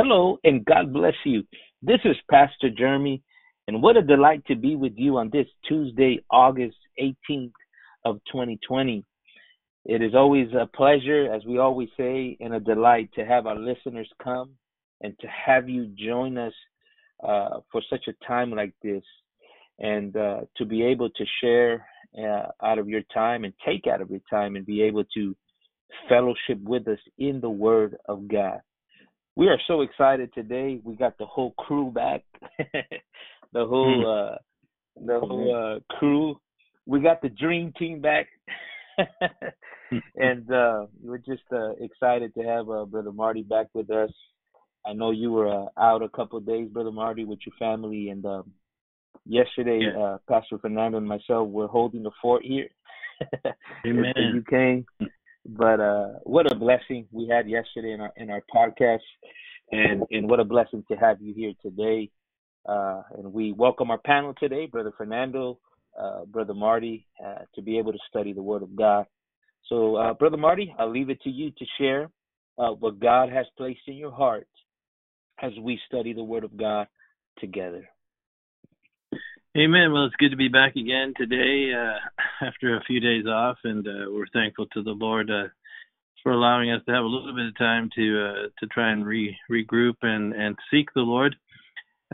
Hello and God bless you. This is Pastor Jeremy, and what a delight to be with you on this Tuesday, August 18th of 2020. It is always a pleasure, as we always say, and a delight to have our listeners come and to have you join us uh, for such a time like this, and uh, to be able to share uh, out of your time and take out of your time and be able to fellowship with us in the Word of God. We are so excited today. We got the whole crew back, the whole hmm. uh, the whole uh, crew. We got the dream team back, and uh, we're just uh, excited to have uh, Brother Marty back with us. I know you were uh, out a couple of days, Brother Marty, with your family, and um, yesterday, yeah. uh, Pastor Fernando and myself were holding the fort here Amen. you the UK. But uh, what a blessing we had yesterday in our in our podcast, and and what a blessing to have you here today. Uh, and we welcome our panel today, Brother Fernando, uh, Brother Marty, uh, to be able to study the Word of God. So, uh, Brother Marty, I'll leave it to you to share uh, what God has placed in your heart as we study the Word of God together. Amen. Well, it's good to be back again today uh, after a few days off, and uh, we're thankful to the Lord uh, for allowing us to have a little bit of time to uh, to try and re, regroup and and seek the Lord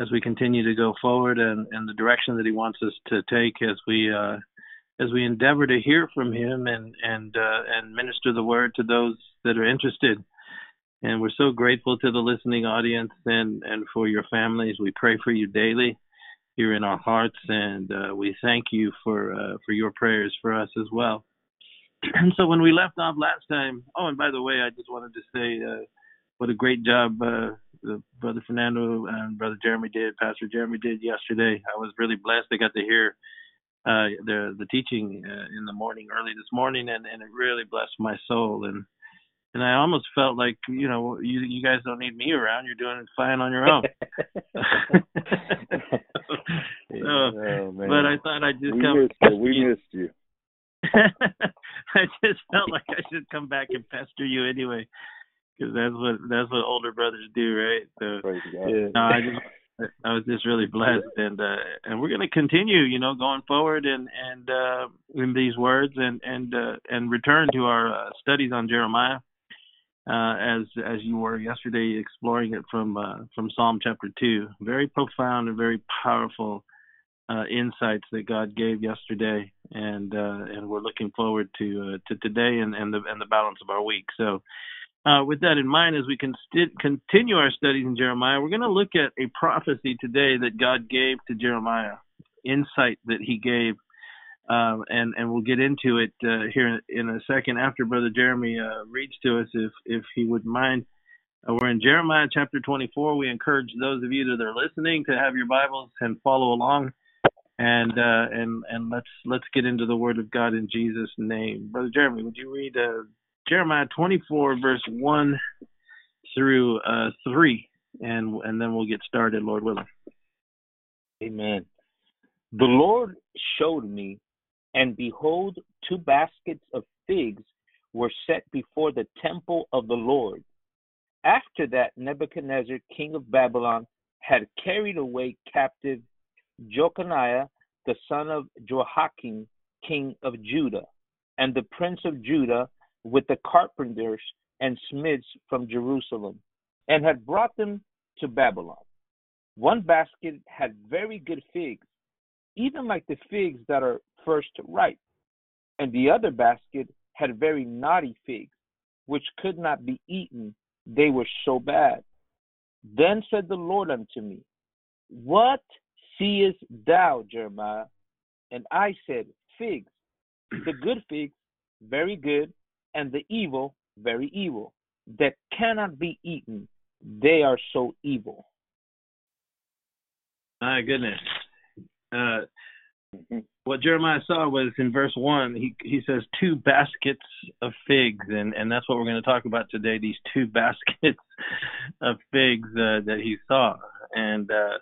as we continue to go forward and, and the direction that He wants us to take as we uh, as we endeavor to hear from Him and and uh, and minister the Word to those that are interested. And we're so grateful to the listening audience and and for your families. We pray for you daily here in our hearts, and uh, we thank you for uh, for your prayers for us as well. and so when we left off last time, oh, and by the way, I just wanted to say uh, what a great job uh, Brother Fernando and Brother Jeremy did, Pastor Jeremy did yesterday. I was really blessed. I got to hear uh, the the teaching uh, in the morning, early this morning, and, and it really blessed my soul. And and I almost felt like you know you you guys don't need me around. You're doing fine on your own. so, oh, but I thought I'd just we come. Missed you. We missed you. I just felt like I should come back and pester you anyway, because that's what that's what older brothers do, right? So yeah. no, I just I was just really blessed, and uh, and we're gonna continue, you know, going forward and and uh, in these words and and uh, and return to our uh, studies on Jeremiah uh, as as you were yesterday, exploring it from uh, from Psalm chapter two. Very profound and very powerful uh, insights that God gave yesterday, and uh, and we're looking forward to uh, to today and, and the and the balance of our week. So. Uh, with that in mind, as we can st- continue our studies in Jeremiah, we're going to look at a prophecy today that God gave to Jeremiah, insight that He gave um, and and we'll get into it uh, here in a second after Brother Jeremy uh, reads to us, if if he would mind. Uh, we're in Jeremiah chapter 24. We encourage those of you that are listening to have your Bibles and follow along, and uh, and and let's let's get into the Word of God in Jesus' name. Brother Jeremy, would you read uh, Jeremiah 24 verse 1 through uh, 3, and and then we'll get started, Lord willing. Amen. The Lord showed me and behold, two baskets of figs were set before the temple of the Lord. After that, Nebuchadnezzar, king of Babylon, had carried away captive Jeconiah, the son of Jehoiakim, king of Judah, and the prince of Judah with the carpenters and smiths from Jerusalem, and had brought them to Babylon. One basket had very good figs, even like the figs that are first ripe. And the other basket had very naughty figs, which could not be eaten, they were so bad. Then said the Lord unto me, What seest thou, Jeremiah? And I said, Figs, the good figs, very good, and the evil, very evil, that cannot be eaten, they are so evil. My goodness. Uh, what Jeremiah saw was in verse one. He he says two baskets of figs, and and that's what we're going to talk about today. These two baskets of figs uh, that he saw, and uh,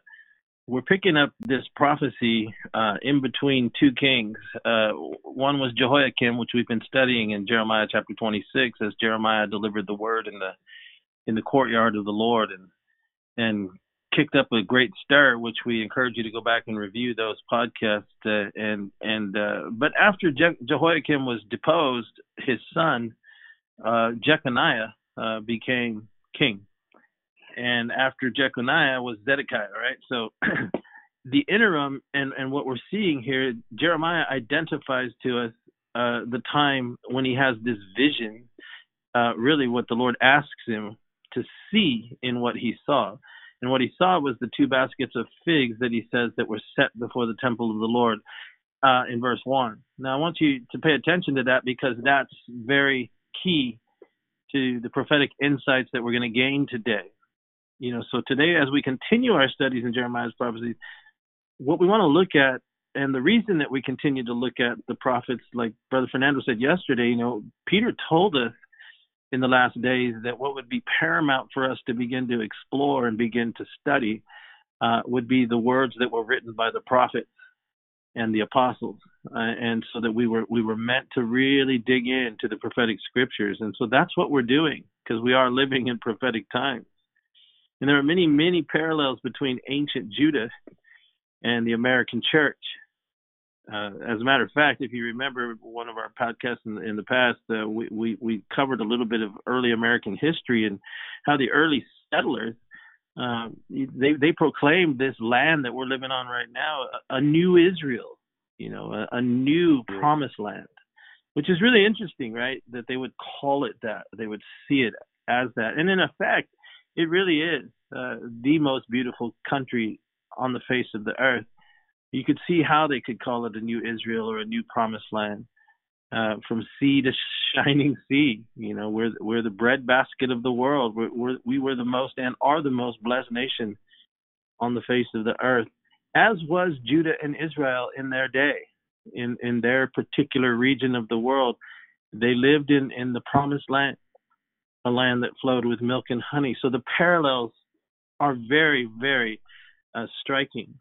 we're picking up this prophecy uh, in between two kings. Uh, one was Jehoiakim, which we've been studying in Jeremiah chapter 26, as Jeremiah delivered the word in the in the courtyard of the Lord, and and kicked up a great stir, which we encourage you to go back and review those podcasts. Uh, and and uh, but after Je- Jehoiakim was deposed, his son uh, Jeconiah uh, became king, and after Jeconiah was Zedekiah. Right, so. the interim and, and what we're seeing here, Jeremiah identifies to us uh, the time when he has this vision, uh, really what the Lord asks him to see in what he saw. And what he saw was the two baskets of figs that he says that were set before the temple of the Lord uh, in verse 1. Now, I want you to pay attention to that because that's very key to the prophetic insights that we're going to gain today. You know, so today, as we continue our studies in Jeremiah's prophecies, what we want to look at, and the reason that we continue to look at the prophets, like Brother Fernando said yesterday, you know, Peter told us in the last days that what would be paramount for us to begin to explore and begin to study uh, would be the words that were written by the prophets and the apostles, uh, and so that we were we were meant to really dig into the prophetic scriptures, and so that's what we're doing because we are living in prophetic times, and there are many many parallels between ancient Judah and the American church. Uh, as a matter of fact, if you remember one of our podcasts in, in the past, uh, we, we, we covered a little bit of early American history and how the early settlers uh, they they proclaimed this land that we're living on right now a, a new Israel, you know, a, a new promised land, which is really interesting, right? That they would call it that, they would see it as that, and in effect, it really is uh, the most beautiful country on the face of the earth you could see how they could call it a new Israel or a new promised land. Uh, from sea to shining sea, you know, we're we're the breadbasket of the world. We're, we're, we were the most and are the most blessed nation on the face of the earth, as was Judah and Israel in their day, in in their particular region of the world. They lived in in the promised land, a land that flowed with milk and honey. So the parallels are very very uh, striking.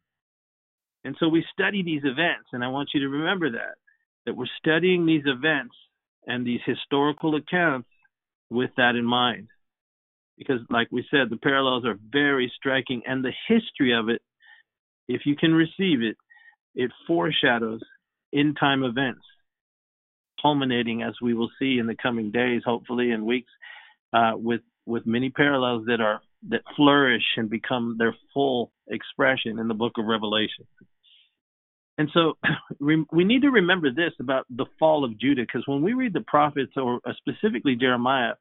And so we study these events, and I want you to remember that, that we're studying these events and these historical accounts with that in mind. Because, like we said, the parallels are very striking, and the history of it, if you can receive it, it foreshadows in time events, culminating, as we will see in the coming days, hopefully, and weeks, uh, with, with many parallels that are that flourish and become their full expression in the book of Revelation. And so we need to remember this about the fall of Judah, because when we read the prophets, or uh, specifically Jeremiah,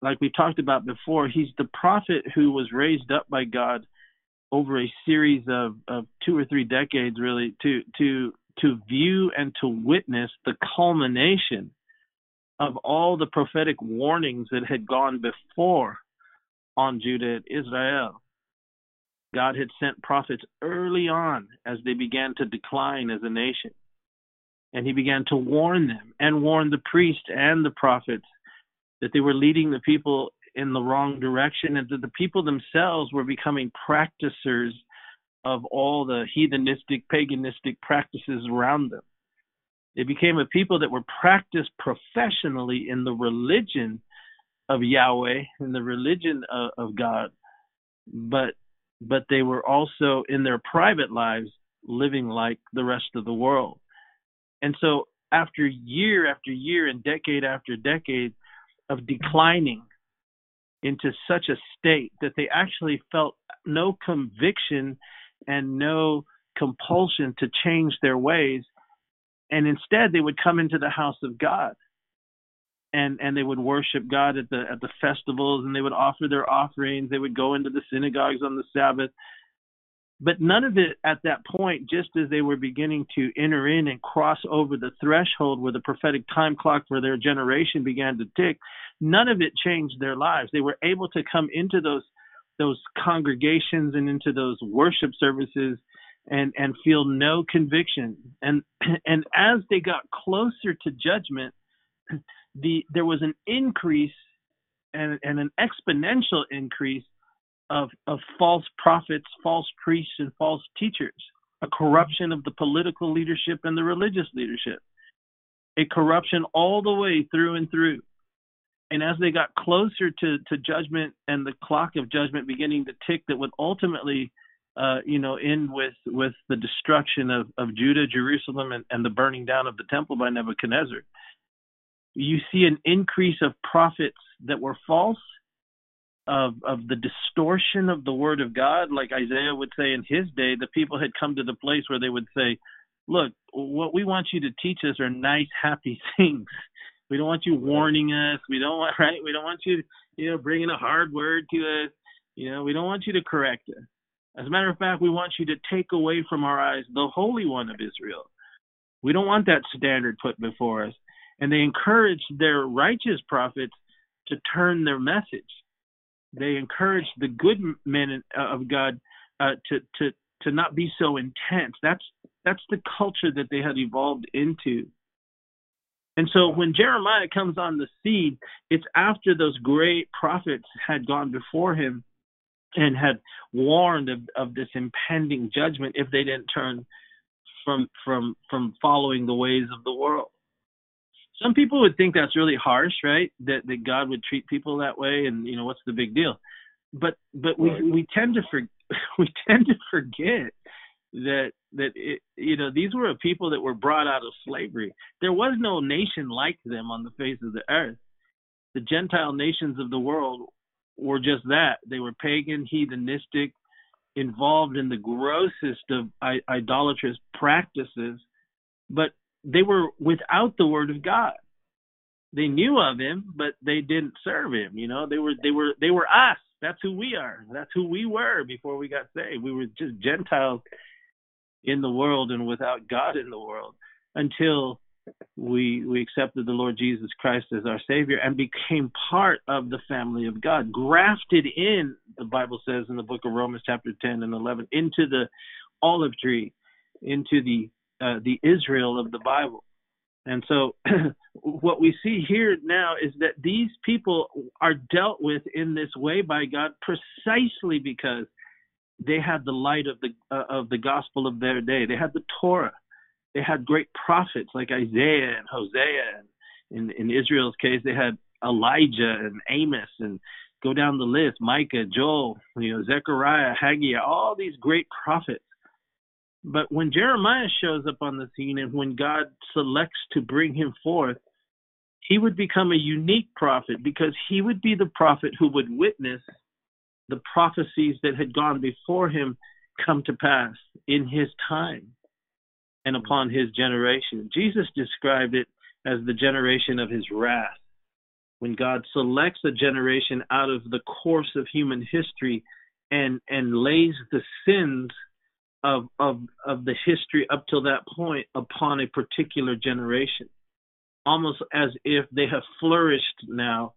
like we talked about before, he's the prophet who was raised up by God over a series of, of two or three decades, really, to to to view and to witness the culmination of all the prophetic warnings that had gone before on Judah and Israel. God had sent prophets early on as they began to decline as a nation. And he began to warn them and warn the priests and the prophets that they were leading the people in the wrong direction and that the people themselves were becoming practicers of all the heathenistic, paganistic practices around them. They became a people that were practiced professionally in the religion of Yahweh, in the religion of, of God, but but they were also in their private lives living like the rest of the world. And so, after year after year and decade after decade of declining into such a state that they actually felt no conviction and no compulsion to change their ways, and instead they would come into the house of God and and they would worship God at the at the festivals and they would offer their offerings. They would go into the synagogues on the sabbath. But none of it at that point just as they were beginning to enter in and cross over the threshold where the prophetic time clock for their generation began to tick none of it changed their lives. They were able to come into those those congregations and into those worship services and and feel no conviction. And and as they got closer to judgment the there was an increase and, and an exponential increase of, of false prophets, false priests, and false teachers, a corruption of the political leadership and the religious leadership, a corruption all the way through and through. and as they got closer to, to judgment and the clock of judgment beginning to tick that would ultimately uh, you know end with with the destruction of, of Judah, Jerusalem and, and the burning down of the temple by Nebuchadnezzar, you see an increase of prophets that were false, of of the distortion of the word of God, like Isaiah would say in his day, the people had come to the place where they would say, Look, what we want you to teach us are nice, happy things. We don't want you warning us. We don't want right. We don't want you, you know, bringing a hard word to us. You know, we don't want you to correct us. As a matter of fact, we want you to take away from our eyes the Holy One of Israel. We don't want that standard put before us. And they encouraged their righteous prophets to turn their message. They encouraged the good men of God uh, to to to not be so intense. That's that's the culture that they had evolved into. And so when Jeremiah comes on the scene, it's after those great prophets had gone before him and had warned of, of this impending judgment if they didn't turn from from from following the ways of the world. Some people would think that's really harsh, right? That that God would treat people that way, and you know what's the big deal? But but we we tend to for, we tend to forget that that it, you know these were a people that were brought out of slavery. There was no nation like them on the face of the earth. The Gentile nations of the world were just that. They were pagan, heathenistic, involved in the grossest of I- idolatrous practices, but they were without the word of God. They knew of him, but they didn't serve him. You know, they were they were they were us. That's who we are. That's who we were before we got saved. We were just Gentiles in the world and without God in the world until we we accepted the Lord Jesus Christ as our Savior and became part of the family of God, grafted in, the Bible says in the book of Romans chapter 10 and 11, into the olive tree, into the uh, the Israel of the Bible. And so what we see here now is that these people are dealt with in this way by God precisely because they had the light of the uh, of the gospel of their day. They had the Torah. They had great prophets like Isaiah and Hosea. And in in Israel's case, they had Elijah and Amos and go down the list, Micah, Joel, you know, Zechariah, Haggai, all these great prophets. But when Jeremiah shows up on the scene and when God selects to bring him forth, he would become a unique prophet because he would be the prophet who would witness the prophecies that had gone before him come to pass in his time and mm-hmm. upon his generation. Jesus described it as the generation of his wrath. When God selects a generation out of the course of human history and and lays the sins of of of the history up till that point upon a particular generation almost as if they have flourished now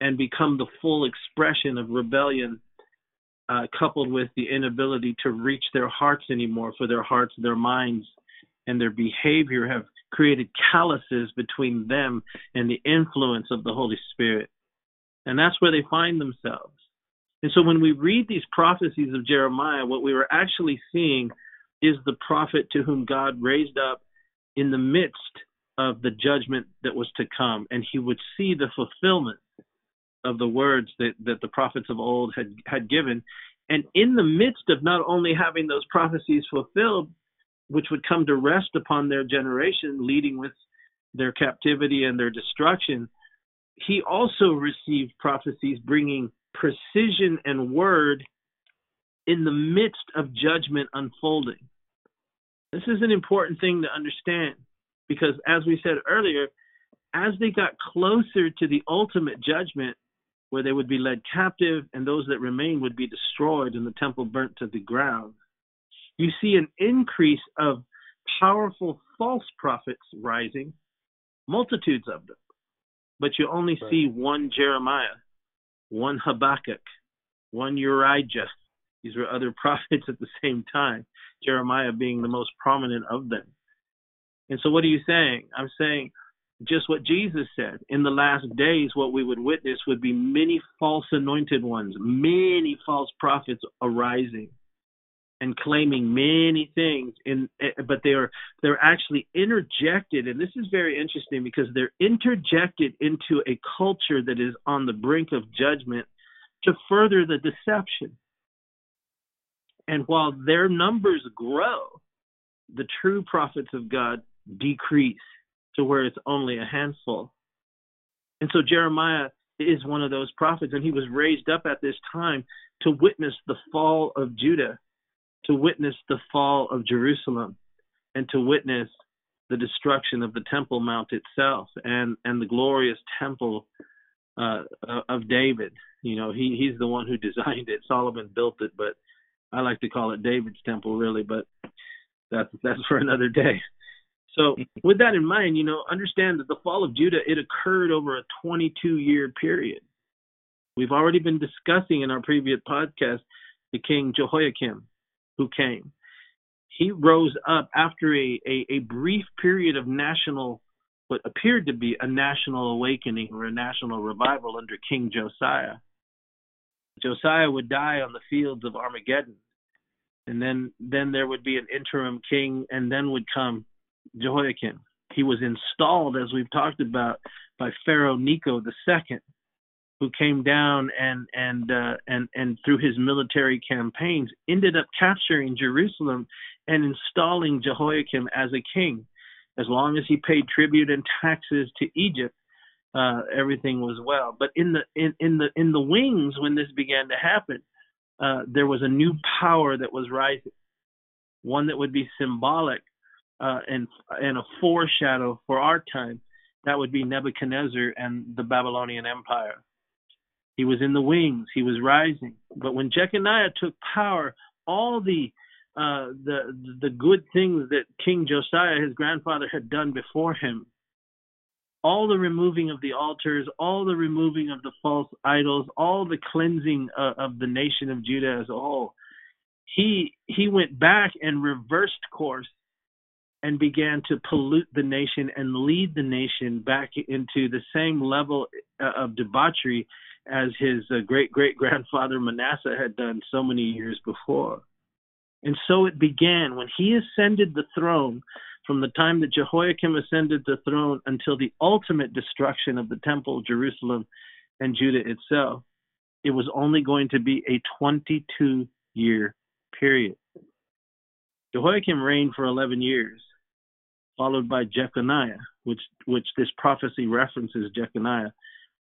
and become the full expression of rebellion, uh, coupled with the inability to reach their hearts anymore, for their hearts, their minds, and their behavior have created calluses between them and the influence of the Holy Spirit. And that's where they find themselves. And so when we read these prophecies of Jeremiah, what we were actually seeing is the prophet to whom God raised up in the midst of the judgment that was to come, and he would see the fulfillment of the words that, that the prophets of old had, had given. And in the midst of not only having those prophecies fulfilled, which would come to rest upon their generation, leading with their captivity and their destruction, he also received prophecies bringing precision and word in the midst of judgment unfolding. This is an important thing to understand because, as we said earlier, as they got closer to the ultimate judgment, where they would be led captive and those that remained would be destroyed and the temple burnt to the ground. You see an increase of powerful false prophets rising, multitudes of them. But you only right. see one Jeremiah, one Habakkuk, one Uriah. These were other prophets at the same time, Jeremiah being the most prominent of them. And so, what are you saying? I'm saying just what Jesus said. In the last days, what we would witness would be many false anointed ones, many false prophets arising. And claiming many things in eh, but they are they're actually interjected and this is very interesting because they're interjected into a culture that is on the brink of judgment to further the deception. And while their numbers grow the true prophets of God decrease to where it's only a handful. And so Jeremiah is one of those prophets and he was raised up at this time to witness the fall of Judah to witness the fall of Jerusalem and to witness the destruction of the Temple Mount itself and and the glorious temple uh, of David. You know, he he's the one who designed it. Solomon built it, but I like to call it David's temple, really. But that's that's for another day. So, with that in mind, you know, understand that the fall of Judah it occurred over a 22 year period. We've already been discussing in our previous podcast the king Jehoiakim, who came. He rose up after a, a, a brief period of national, what appeared to be a national awakening or a national revival under King Josiah. Josiah would die on the fields of Armageddon. And then, then there would be an interim king, and then would come Jehoiakim. He was installed, as we've talked about, by Pharaoh Necho II who came down and and uh, and and through his military campaigns ended up capturing Jerusalem and installing Jehoiakim as a king. As long as he paid tribute and taxes to Egypt, uh, everything was well. But in the in, in the in the wings when this began to happen, uh, there was a new power that was rising, one that would be symbolic uh, and and a foreshadow for our time. That would be Nebuchadnezzar and the Babylonian Empire. He was in the wings. He was rising. But when Jeconiah took power, all the uh, the the good things that King Josiah, his grandfather, had done before him, all the removing of the altars, all the removing of the false idols, all the cleansing uh, of the nation of Judah as a whole, he he went back and reversed course and began to pollute the nation and lead the nation back into the same level uh, of debauchery as his uh, great great grandfather Manasseh had done so many years before. And so it began when he ascended the throne from the time that Jehoiakim ascended the throne until the ultimate destruction of the temple, Jerusalem, and Judah itself. It was only going to be a 22 year period. Jehoiakim reigned for 11 years, followed by Jeconiah, which, which this prophecy references Jeconiah,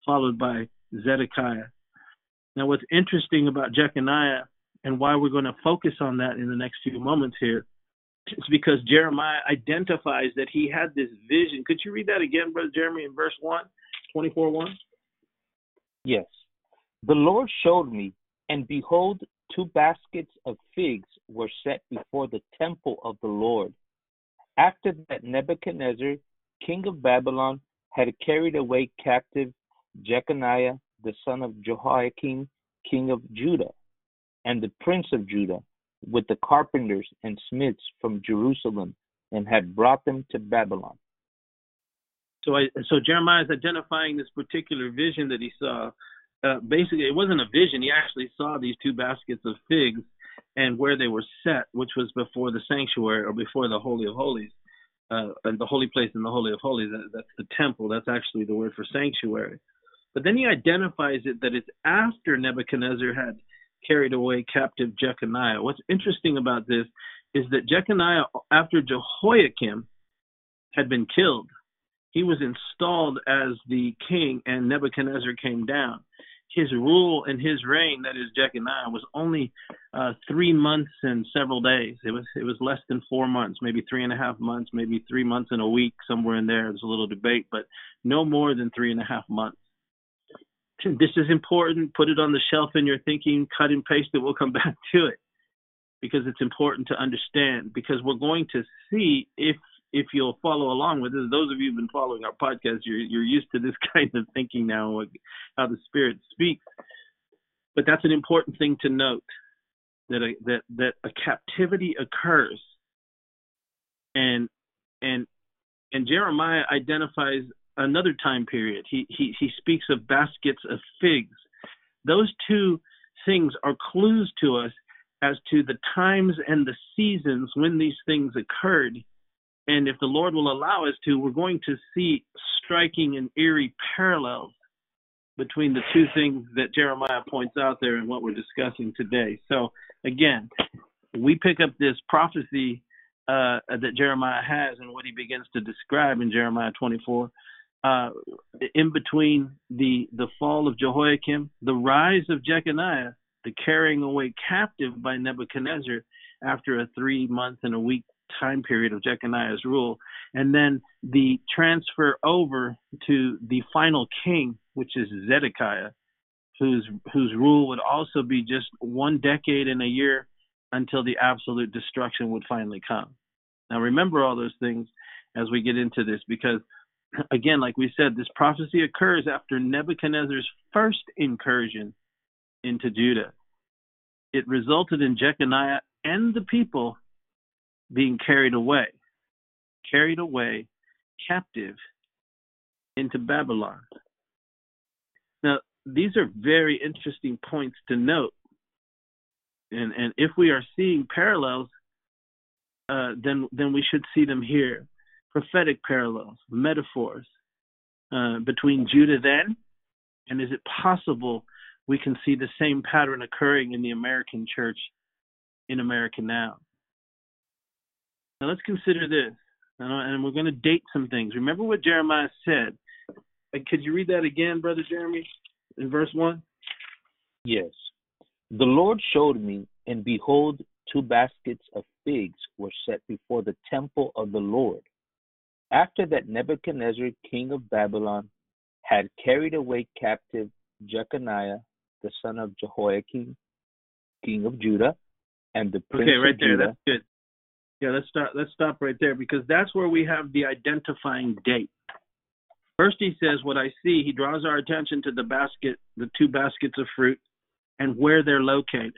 followed by Zedekiah. Now, what's interesting about Jeconiah and why we're going to focus on that in the next few moments here is because Jeremiah identifies that he had this vision. Could you read that again, Brother Jeremy, in verse 1, 24 1? Yes. The Lord showed me, and behold, two baskets of figs were set before the temple of the Lord. After that, Nebuchadnezzar, king of Babylon, had carried away captive Jeconiah the son of Jehoiakim, king of Judah, and the prince of Judah, with the carpenters and smiths from Jerusalem, and had brought them to Babylon. So, I, so Jeremiah is identifying this particular vision that he saw. Uh, basically, it wasn't a vision. He actually saw these two baskets of figs and where they were set, which was before the sanctuary or before the Holy of Holies. Uh, and the holy place and the Holy of Holies, that, that's the temple. That's actually the word for sanctuary. But then he identifies it that it's after Nebuchadnezzar had carried away captive Jeconiah. What's interesting about this is that Jeconiah, after Jehoiakim had been killed, he was installed as the king, and Nebuchadnezzar came down. His rule and his reign, that is Jeconiah, was only uh, three months and several days. It was it was less than four months, maybe three and a half months, maybe three months and a week, somewhere in there. There's a little debate, but no more than three and a half months this is important. Put it on the shelf in your thinking, cut and paste it. We'll come back to it because it's important to understand because we're going to see if if you'll follow along with this. Those of you who've been following our podcast, you're you're used to this kind of thinking now, how the Spirit speaks. But that's an important thing to note that a, that that a captivity occurs, and and and Jeremiah identifies another time period. He, he, he speaks of baskets of figs. Those two things are clues to us as to the times and the seasons when these things occurred. And if the Lord will allow us to, we're going to see striking and eerie parallels between the two things that Jeremiah points out there and what we're discussing today. So, again, we pick up this prophecy uh, that Jeremiah has and what he begins to describe in Jeremiah 24. Uh, in between the the fall of Jehoiakim, the rise of Jeconiah, the carrying away captive by Nebuchadnezzar after a three month and a week time period of Jeconiah's rule, and then the transfer over to the final king, which is Zedekiah, whose whose rule would also be just one decade and a year until the absolute destruction would finally come. Now remember all those things as we get into this because again like we said this prophecy occurs after Nebuchadnezzar's first incursion into Judah. It resulted in Jeconiah and the people being carried away, carried away captive into Babylon. Now, these are very interesting points to note. And, and if we are seeing parallels, uh, then, then we should see them here prophetic parallels, metaphors uh, between Judah then, and is it possible we can see the same pattern occurring in the American church in America now? Now let's consider this, and we're going to date some things. Remember what Jeremiah said. Could you read that again, Brother Jeremy, in verse 1? Yes. The Lord showed me, and behold, two baskets of figs were set before the temple of the Lord. After that, Nebuchadnezzar, king of Babylon, had carried away captive Jeconiah, the son of Jehoiakim, king of Judah, and the prince okay, right there. Judah. That's good. Yeah, let's start. Let's stop right there because that's where we have the identifying date. First, he says, "What I see." He draws our attention to the basket, the two baskets of fruit, and where they're located.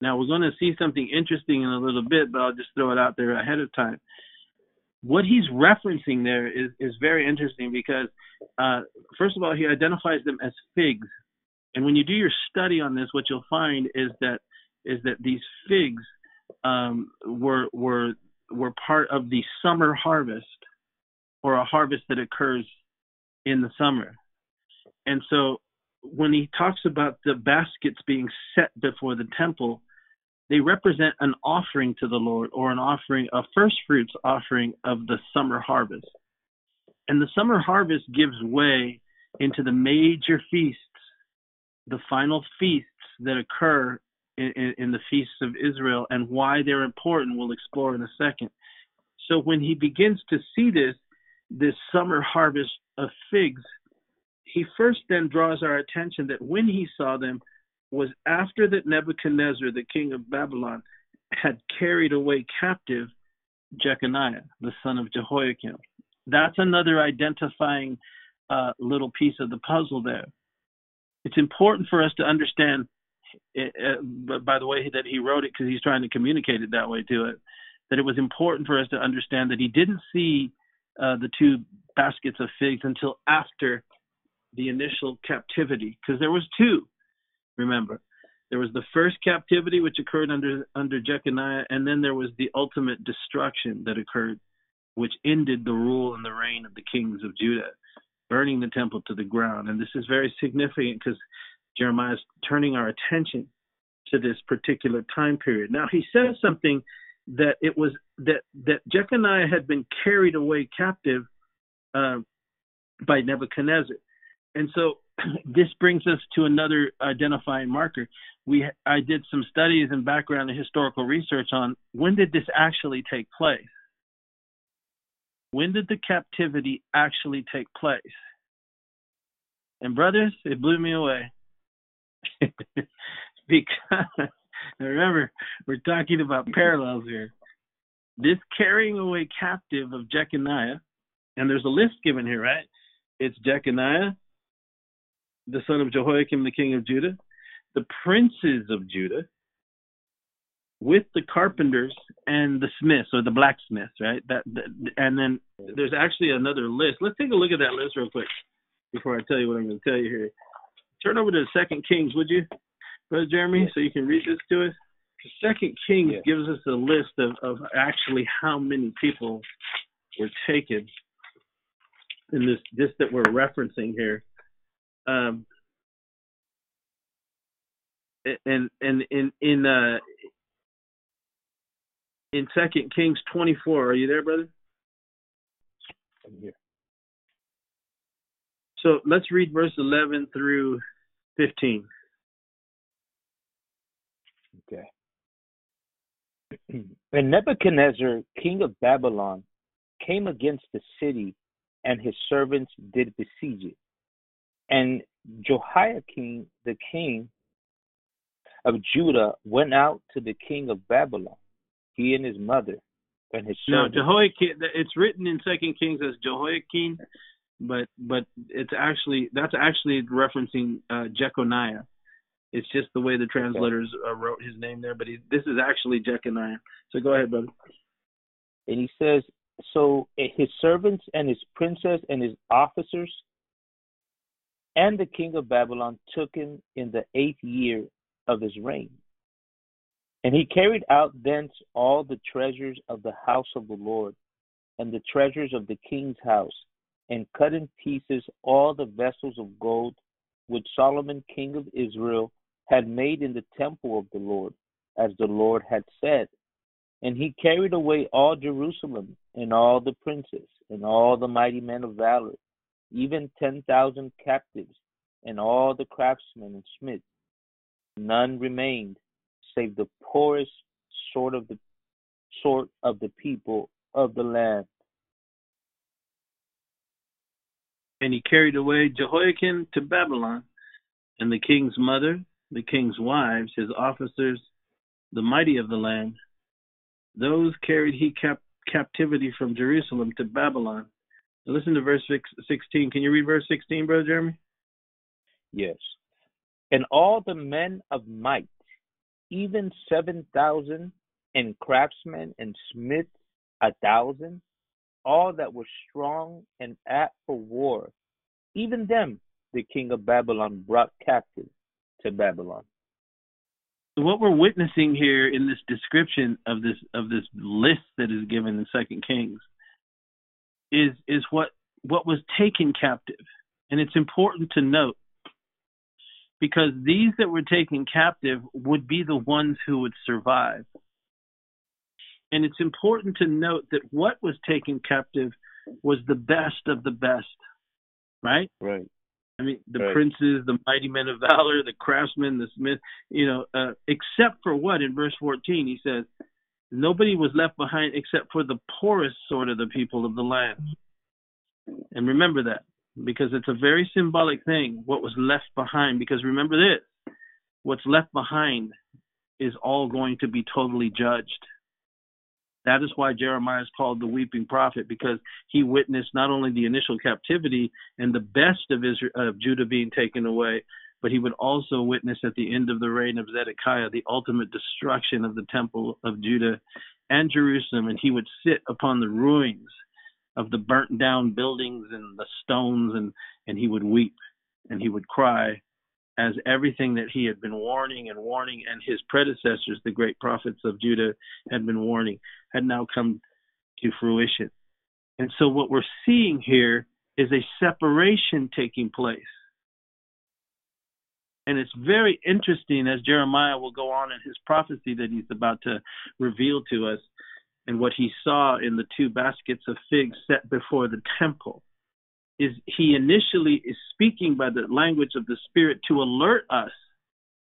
Now we're going to see something interesting in a little bit, but I'll just throw it out there ahead of time. What he's referencing there is is very interesting because, uh, first of all, he identifies them as figs, and when you do your study on this, what you'll find is that is that these figs um, were were were part of the summer harvest, or a harvest that occurs in the summer. And so, when he talks about the baskets being set before the temple, they represent an offering to the Lord, or an offering, a first fruits offering of the summer harvest. And the summer harvest gives way into the major feasts, the final feasts that occur in, in, the feasts of Israel and why they're important, we'll explore in a second. So when he begins to see this, this summer harvest of figs, he first then draws our attention that when he saw them was after that Nebuchadnezzar, the king of Babylon, had carried away captive Jeconiah, the son of Jehoiakim. That's another identifying uh, little piece of the puzzle there. It's important for us to understand uh, by the way that he wrote it because he's trying to communicate it that way to it, that it was important for us to understand that he didn't see uh, the two baskets of figs until after the initial captivity, because there was two. Remember, there was the first captivity which occurred under under Jeconiah, and then there was the ultimate destruction that occurred, which ended the rule and the reign of the kings of Judah, burning the temple to the ground. And this is very significant because Jeremiah is turning our attention to this particular time period. Now he says something that it was that that Jeconiah had been carried away captive uh, by Nebuchadnezzar, and so this brings us to another identifying marker. We I did some studies and background and historical research on when did this actually take place. When did the captivity actually take place? And brothers, it blew me away. because remember, we're talking about parallels here. This carrying away captive of Jeconiah, and there's a list given here, right? It's Jeconiah, the son of Jehoiakim, the king of Judah, the princes of Judah, with the carpenters and the smiths or the blacksmiths, right? That, that, and then there's actually another list. Let's take a look at that list real quick before I tell you what I'm going to tell you here. Turn over to Second Kings, would you? Brother Jeremy, so you can read this to us? Second Kings yeah. gives us a list of, of actually how many people were taken in this this that we're referencing here. Um, and and in in uh in Second Kings twenty four, are you there, brother? I'm here. So let's read verse eleven through fifteen. Okay. And Nebuchadnezzar, king of Babylon, came against the city, and his servants did besiege it. And Jehoiachin, the king of Judah, went out to the king of Babylon, he and his mother and his servants. No, Jehoiakim. It's written in Second Kings as Jehoiachin, but but it's actually that's actually referencing uh, Jeconiah. It's just the way the translators uh, wrote his name there, but he, this is actually Jeconiah. So go ahead, brother. And he says, so his servants and his princes and his officers and the king of Babylon took him in the eighth year of his reign. And he carried out thence all the treasures of the house of the Lord and the treasures of the king's house, and cut in pieces all the vessels of gold which Solomon king of Israel had made in the temple of the Lord, as the Lord had said. And he carried away all Jerusalem, and all the princes, and all the mighty men of valor, even ten thousand captives, and all the craftsmen and smiths. None remained, save the poorest sort of the sort of the people of the land. And he carried away Jehoiachin to Babylon, and the king's mother, the king's wives, his officers, the mighty of the land. Those carried he cap- captivity from Jerusalem to Babylon. Listen to verse 16. Can you read verse 16, Brother Jeremy? Yes. And all the men of might, even 7,000, and craftsmen and smiths a thousand, all that were strong and apt for war, even them the king of Babylon brought captive to Babylon. What we're witnessing here in this description of this of this list that is given in Second Kings is is what what was taken captive, and it's important to note because these that were taken captive would be the ones who would survive. And it's important to note that what was taken captive was the best of the best, right? Right. I mean, the right. princes, the mighty men of valor, the craftsmen, the smith, you know, uh, except for what in verse 14 he says, nobody was left behind except for the poorest sort of the people of the land. And remember that because it's a very symbolic thing, what was left behind. Because remember this what's left behind is all going to be totally judged. That is why Jeremiah is called the weeping prophet because he witnessed not only the initial captivity and the best of Israel, of Judah being taken away, but he would also witness at the end of the reign of Zedekiah the ultimate destruction of the temple of Judah and Jerusalem, and he would sit upon the ruins of the burnt down buildings and the stones, and and he would weep and he would cry as everything that he had been warning and warning, and his predecessors, the great prophets of Judah, had been warning, had now come to fruition. And so, what we're seeing here is a separation taking place. And it's very interesting as Jeremiah will go on in his prophecy that he's about to reveal to us and what he saw in the two baskets of figs set before the temple is he initially is speaking by the language of the Spirit to alert us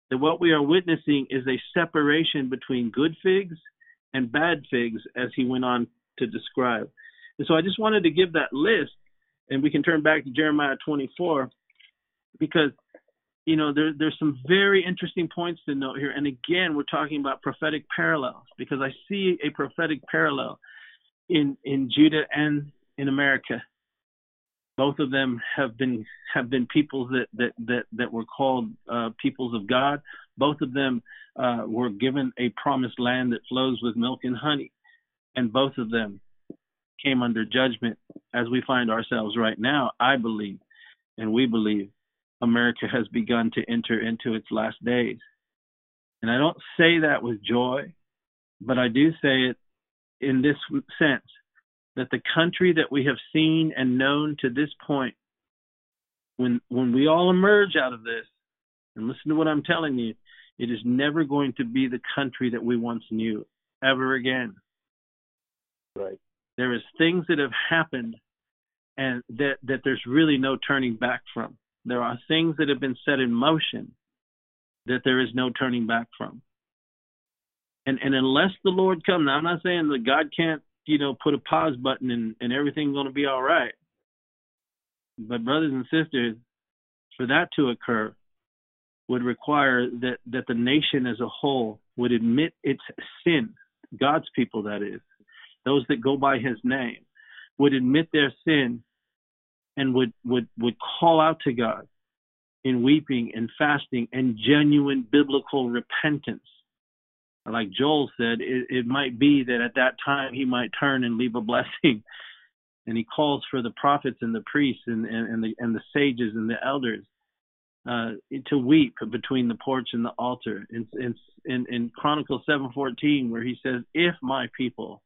that what we are witnessing is a separation between good figs and bad figs, as he went on to describe. And so I just wanted to give that list, and we can turn back to Jeremiah 24, because you know there, there's some very interesting points to note here. And again, we're talking about prophetic parallels because I see a prophetic parallel in in Judah and in America both of them have been have been peoples that that that, that were called uh, peoples of God. Both of them uh, were given a promised land that flows with milk and honey, and both of them came under judgment as we find ourselves right now. I believe, and we believe, America has begun to enter into its last days. And I don't say that with joy, but I do say it in this sense that the country that we have seen and known to this point, when when we all emerge out of this, and listen to what I'm telling you, it is never going to be the country that we once knew ever again. Right. There is things that have happened and that that there's really no turning back from. There are things that have been set in motion that there is no turning back from. And and unless the Lord comes, now I'm not saying that God can't, you know, put a pause button and, and everything's gonna be all right. But brothers and sisters, for that to occur would require that, that the nation as a whole would admit its sin, God's people that is, those that go by his name, would admit their sin and would, would, would call out to God in weeping and fasting and genuine biblical repentance. Like Joel said, it, it might be that at that time he might turn and leave a blessing. And he calls for the prophets and the priests and, and, and the and the sages and the elders uh, to weep between the porch and the altar. In, in, in, Chronicles 7:14, where he says, "If my people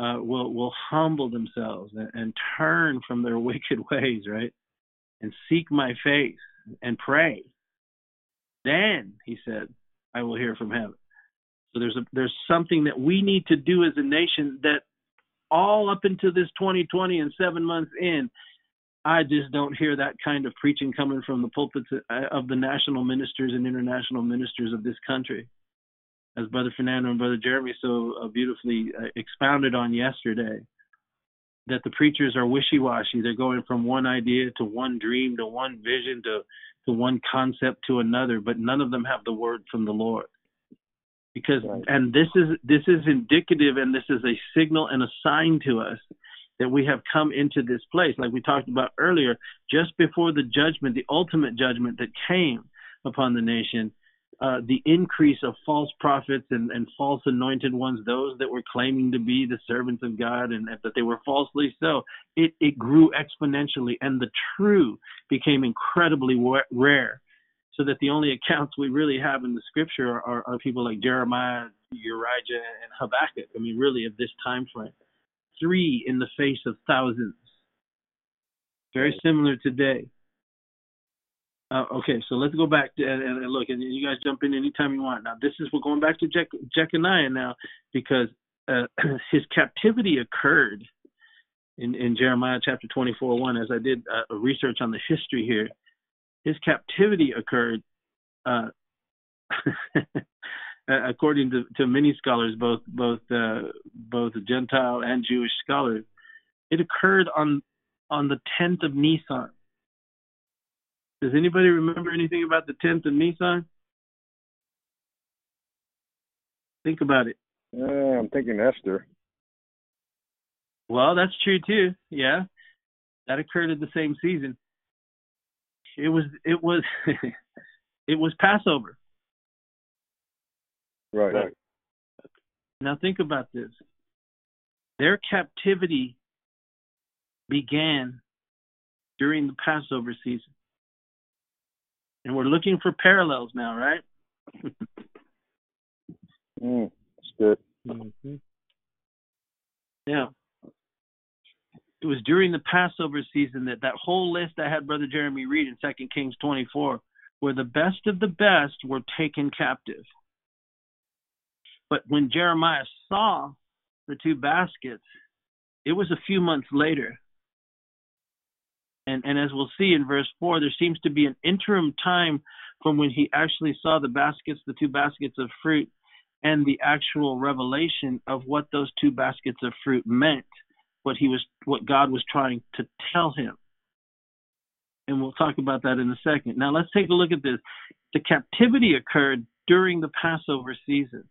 uh, will will humble themselves and, and turn from their wicked ways, right, and seek my face and pray, then," he said, "I will hear from heaven." So there's a there's something that we need to do as a nation that all up into this 2020 and seven months in, I just don't hear that kind of preaching coming from the pulpits uh, of the national ministers and international ministers of this country. As Brother Fernando and Brother Jeremy so uh, beautifully uh, expounded on yesterday, that the preachers are wishy-washy. They're going from one idea to one dream to one vision to to one concept to another, but none of them have the word from the Lord. Because right. and this is this is indicative and this is a signal and a sign to us that we have come into this place, like we talked about earlier, just before the judgment, the ultimate judgment that came upon the nation, uh, the increase of false prophets and, and false anointed ones, those that were claiming to be the servants of God and that they were falsely so, it, it grew exponentially, and the true became incredibly rare. So that the only accounts we really have in the scripture are, are, are people like Jeremiah, Urijah, and Habakkuk. I mean, really, of this time frame three in the face of thousands. Very similar today. Uh, okay, so let's go back to, and, and, look, and you guys jump in anytime you want. Now, this is we're going back to Je- Jeconiah now because uh, his captivity occurred in, in Jeremiah chapter 24 1. As I did uh, research on the history here, his captivity occurred uh, according to, to many scholars, both both uh, both Gentile and Jewish scholars, it occurred on on the 10th of Nisan. Does anybody remember anything about the 10th of Nisan? Think about it. Uh, I'm thinking Esther. Well, that's true too. Yeah, that occurred in the same season. It was it was it was Passover. Right. right. Now think about this. Their captivity began during the Passover season. And we're looking for parallels now, right? mm, that's good. Mm-hmm. Yeah. It was during the Passover season that that whole list I had Brother Jeremy read in Second Kings 24, where the best of the best were taken captive. But when Jeremiah saw the two baskets, it was a few months later. And, and as we'll see in verse 4, there seems to be an interim time from when he actually saw the baskets, the two baskets of fruit, and the actual revelation of what those two baskets of fruit meant, what he was what God was trying to tell him. And we'll talk about that in a second. Now let's take a look at this. The captivity occurred during the Passover season.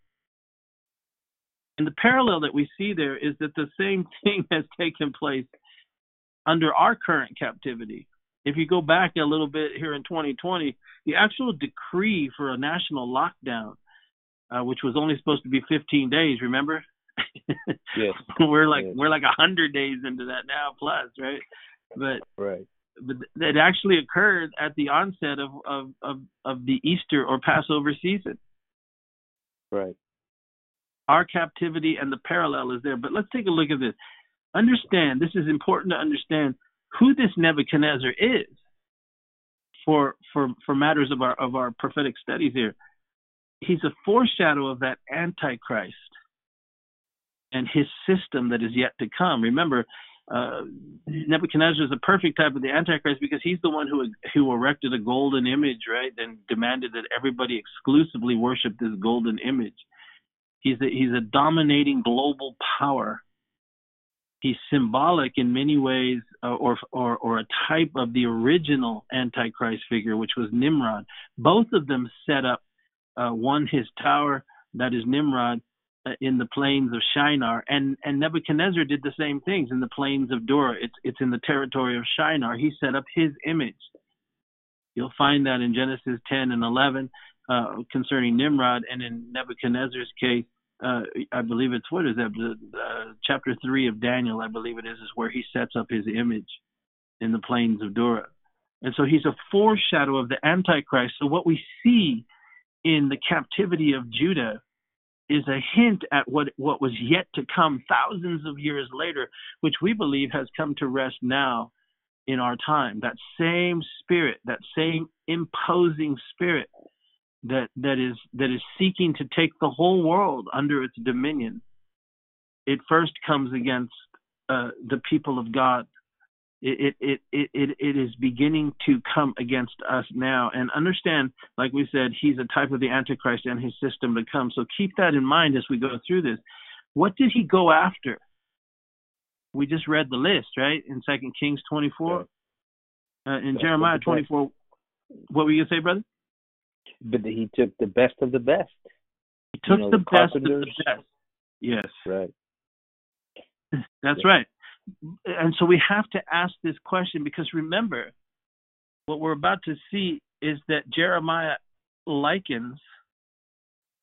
And the parallel that we see there is that the same thing has taken place under our current captivity. If you go back a little bit here in 2020, the actual decree for a national lockdown, uh, which was only supposed to be 15 days, remember? yes. we're like yes. we're like a hundred days into that now plus, right? But right. But it actually occurred at the onset of, of, of, of the Easter or Passover season. Right. Our captivity and the parallel is there. But let's take a look at this. Understand, this is important to understand who this Nebuchadnezzar is for for for matters of our of our prophetic studies here. He's a foreshadow of that antichrist and his system that is yet to come. Remember, uh, Nebuchadnezzar is the perfect type of the Antichrist because he's the one who who erected a golden image, right, and demanded that everybody exclusively worship this golden image. He's a, he's a dominating global power. He's symbolic in many ways, uh, or or or a type of the original Antichrist figure, which was Nimrod. Both of them set up uh, one his tower, that is Nimrod, uh, in the plains of Shinar, and and Nebuchadnezzar did the same things in the plains of Dura. It's it's in the territory of Shinar. He set up his image. You'll find that in Genesis 10 and 11 uh, concerning Nimrod, and in Nebuchadnezzar's case, uh, I believe it's what is that? Uh, chapter three of Daniel, I believe it is, is where he sets up his image in the plains of Dura. And so he's a foreshadow of the Antichrist. So what we see in the captivity of Judah is a hint at what, what was yet to come thousands of years later, which we believe has come to rest now in our time. That same spirit, that same imposing spirit that, that is that is seeking to take the whole world under its dominion. It first comes against uh, the people of God it, it, it, it, it is beginning to come against us now. And understand, like we said, he's a type of the Antichrist and his system to come. So keep that in mind as we go through this. What did he go after? We just read the list, right? In Second Kings 24. Uh, in Jeremiah 24. What were you going to say, brother? But he took the best of the best. He took you know, the, the best of the best. Yes. Right. That's yeah. right and so we have to ask this question because remember, what we're about to see is that Jeremiah likens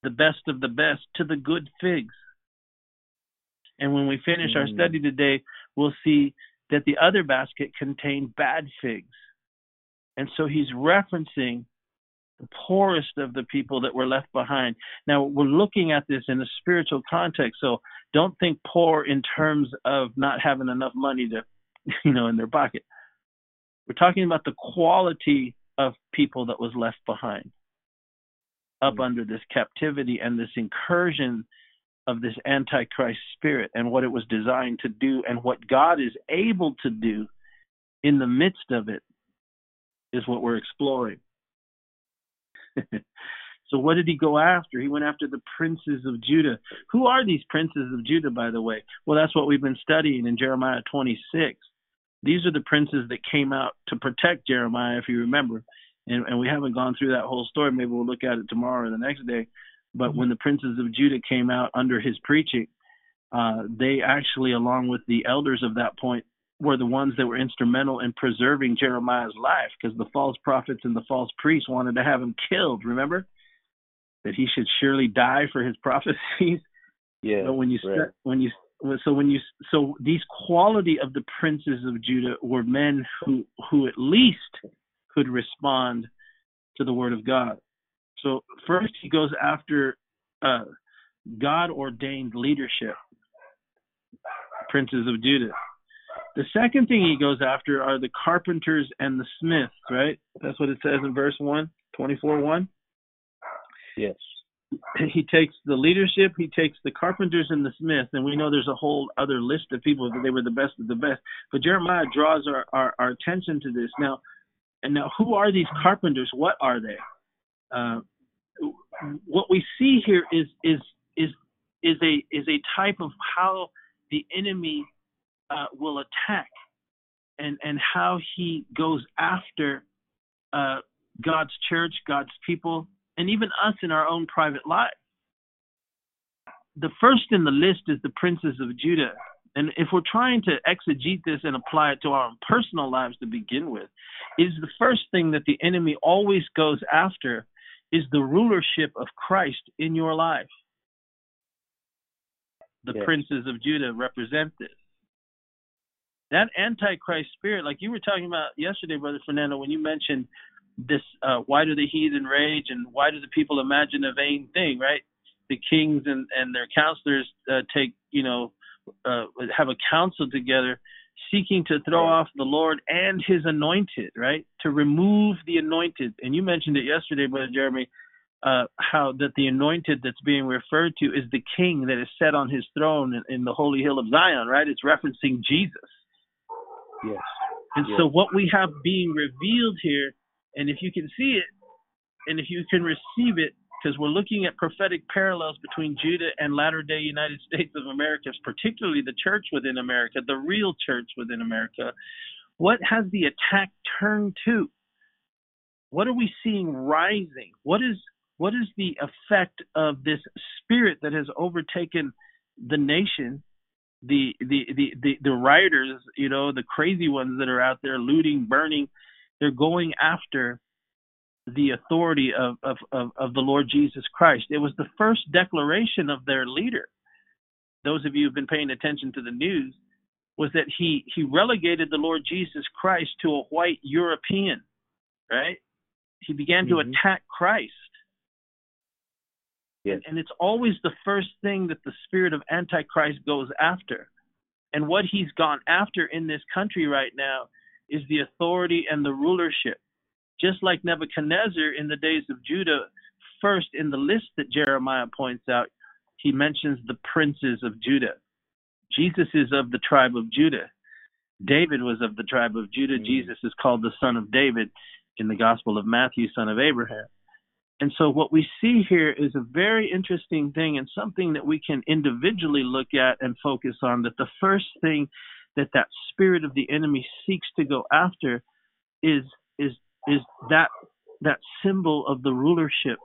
the best of the best to the good figs. And when we finish mm. our study today, we'll see that the other basket contained bad figs. And so he's referencing the poorest of the people that were left behind. Now, we're looking at this in a spiritual context, so don't think poor in terms of not having enough money to, you know, in their pocket. We're talking about the quality of people that was left behind up mm-hmm. under this captivity and this incursion of this antichrist spirit and what it was designed to do and what God is able to do in the midst of it is what we're exploring. so what did he go after? He went after the princes of Judah. Who are these princes of Judah, by the way? Well, that's what we've been studying in Jeremiah 26. These are the princes that came out to protect Jeremiah, if you remember. And, and we haven't gone through that whole story. Maybe we'll look at it tomorrow or the next day. But when the princes of Judah came out under his preaching, uh, they actually, along with the elders of that point, were the ones that were instrumental in preserving Jeremiah's life because the false prophets and the false priests wanted to have him killed. Remember that he should surely die for his prophecies. Yeah. But when you right. when you so when you so these quality of the princes of Judah were men who who at least could respond to the word of God. So first he goes after uh, God ordained leadership, princes of Judah. The second thing he goes after are the carpenters and the smiths, right? That's what it says in verse 1, 24 1. Yes. He takes the leadership, he takes the carpenters and the smiths, and we know there's a whole other list of people that they were the best of the best. But Jeremiah draws our, our, our attention to this. Now, and now who are these carpenters? What are they? Uh, what we see here is is is is a is a type of how the enemy uh, will attack and, and how he goes after uh, God's church, God's people, and even us in our own private life. The first in the list is the princes of Judah. And if we're trying to exegete this and apply it to our own personal lives to begin with, is the first thing that the enemy always goes after is the rulership of Christ in your life. The yes. princes of Judah represent this that antichrist spirit, like you were talking about yesterday, brother Fernando, when you mentioned this, uh, why do the heathen rage and why do the people imagine a vain thing, right? the kings and and their counselors uh, take you know uh, have a council together seeking to throw off the Lord and his anointed, right? To remove the anointed. And you mentioned it yesterday, Brother Jeremy, uh, how that the anointed that's being referred to is the king that is set on his throne in, in the holy hill of Zion, right? It's referencing Jesus. Yes. And yes. so what we have being revealed here, and if you can see it, and if you can receive it, because we're looking at prophetic parallels between Judah and latter day United States of America, particularly the church within America, the real church within America. What has the attack turned to? What are we seeing rising? What is what is the effect of this spirit that has overtaken the nation the the the the, the rioters you know the crazy ones that are out there looting burning they're going after the authority of, of, of, of, the Lord Jesus Christ. It was the first declaration of their leader. Those of you who've been paying attention to the news, was that he he relegated the Lord Jesus Christ to a white European, right? He began mm-hmm. to attack Christ. Yes. And it's always the first thing that the spirit of Antichrist goes after. And what he's gone after in this country right now is the authority and the rulership just like Nebuchadnezzar in the days of Judah, first in the list that Jeremiah points out, he mentions the princes of Judah. Jesus is of the tribe of Judah. David was of the tribe of Judah. Mm. Jesus is called the son of David in the Gospel of Matthew, son of Abraham. And so, what we see here is a very interesting thing and something that we can individually look at and focus on. That the first thing that that spirit of the enemy seeks to go after is is is that that symbol of the rulership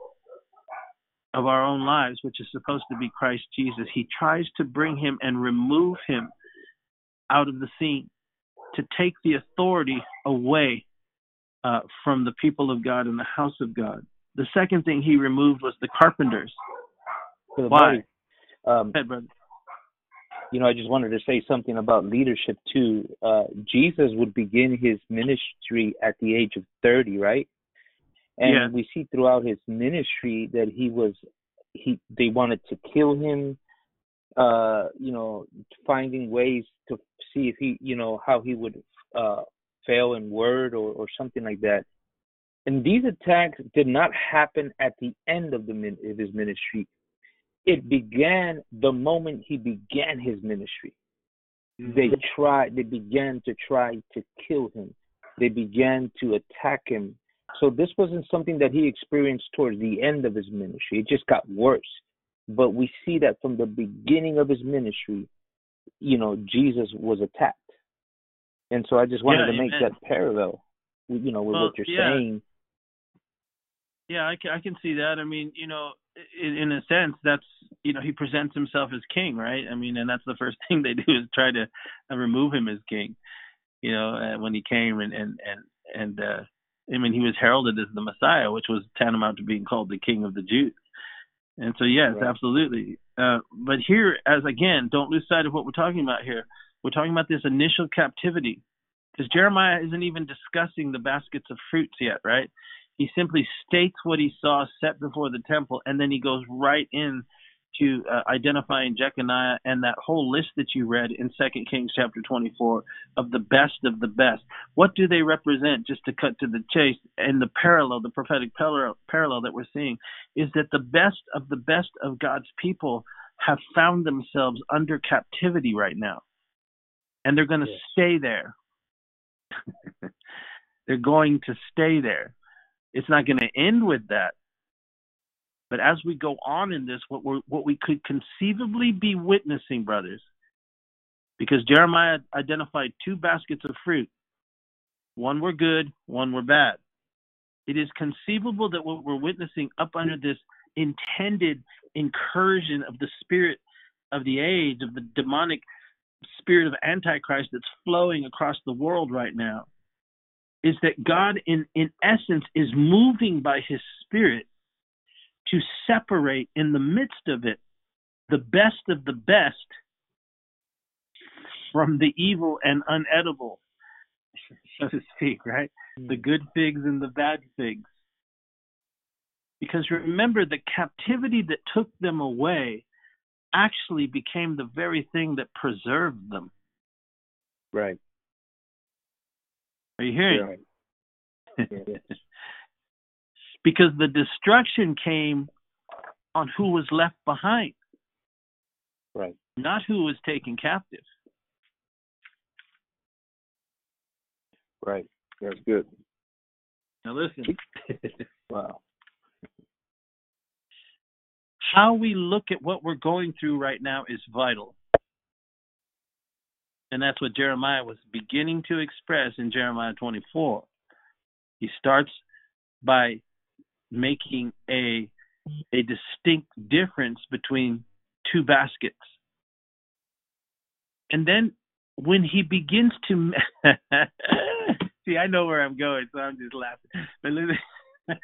of our own lives, which is supposed to be Christ Jesus. He tries to bring him and remove him out of the scene, to take the authority away uh, from the people of God and the house of God. The second thing he removed was the carpenters. Why? Um, Head, brother you know, I just wanted to say something about leadership too. Uh, Jesus would begin his ministry at the age of 30, right? And yeah. we see throughout his ministry that he was he they wanted to kill him uh you know finding ways to see if he you know how he would uh fail in word or or something like that and these attacks did not happen at the end of the of his ministry it began the moment he began his ministry. Mm-hmm. They tried, they began to try to kill him. They began to attack him. So this wasn't something that he experienced towards the end of his ministry. It just got worse. But we see that from the beginning of his ministry, you know, Jesus was attacked. And so I just wanted yeah, to make that parallel, you know, with well, what you're yeah. saying. Yeah, I can, I can see that. I mean, you know, in, in a sense, that's you know he presents himself as king, right? I mean, and that's the first thing they do is try to uh, remove him as king. You know, uh, when he came and and and and uh, I mean, he was heralded as the Messiah, which was tantamount to being called the King of the Jews. And so, yes, right. absolutely. Uh, but here, as again, don't lose sight of what we're talking about here. We're talking about this initial captivity, because Jeremiah isn't even discussing the baskets of fruits yet, right? He simply states what he saw set before the temple, and then he goes right in to uh, identifying Jeconiah and that whole list that you read in Second Kings chapter 24 of the best of the best. What do they represent? Just to cut to the chase, and the parallel, the prophetic parallel, parallel that we're seeing, is that the best of the best of God's people have found themselves under captivity right now, and they're going to yes. stay there. they're going to stay there. It's not going to end with that. But as we go on in this, what we what we could conceivably be witnessing, brothers, because Jeremiah identified two baskets of fruit. One were good, one were bad. It is conceivable that what we're witnessing up under this intended incursion of the spirit of the age, of the demonic spirit of Antichrist that's flowing across the world right now, is that God, in, in essence, is moving by his spirit to separate in the midst of it the best of the best from the evil and unedible, so to speak, right? The good figs and the bad figs. Because remember, the captivity that took them away actually became the very thing that preserved them. Right. Are you hearing? Right. because the destruction came on who was left behind. Right. Not who was taken captive. Right. That's good. Now listen. wow. How we look at what we're going through right now is vital. And that's what Jeremiah was beginning to express in Jeremiah 24. He starts by making a a distinct difference between two baskets. And then when he begins to see, I know where I'm going, so I'm just laughing.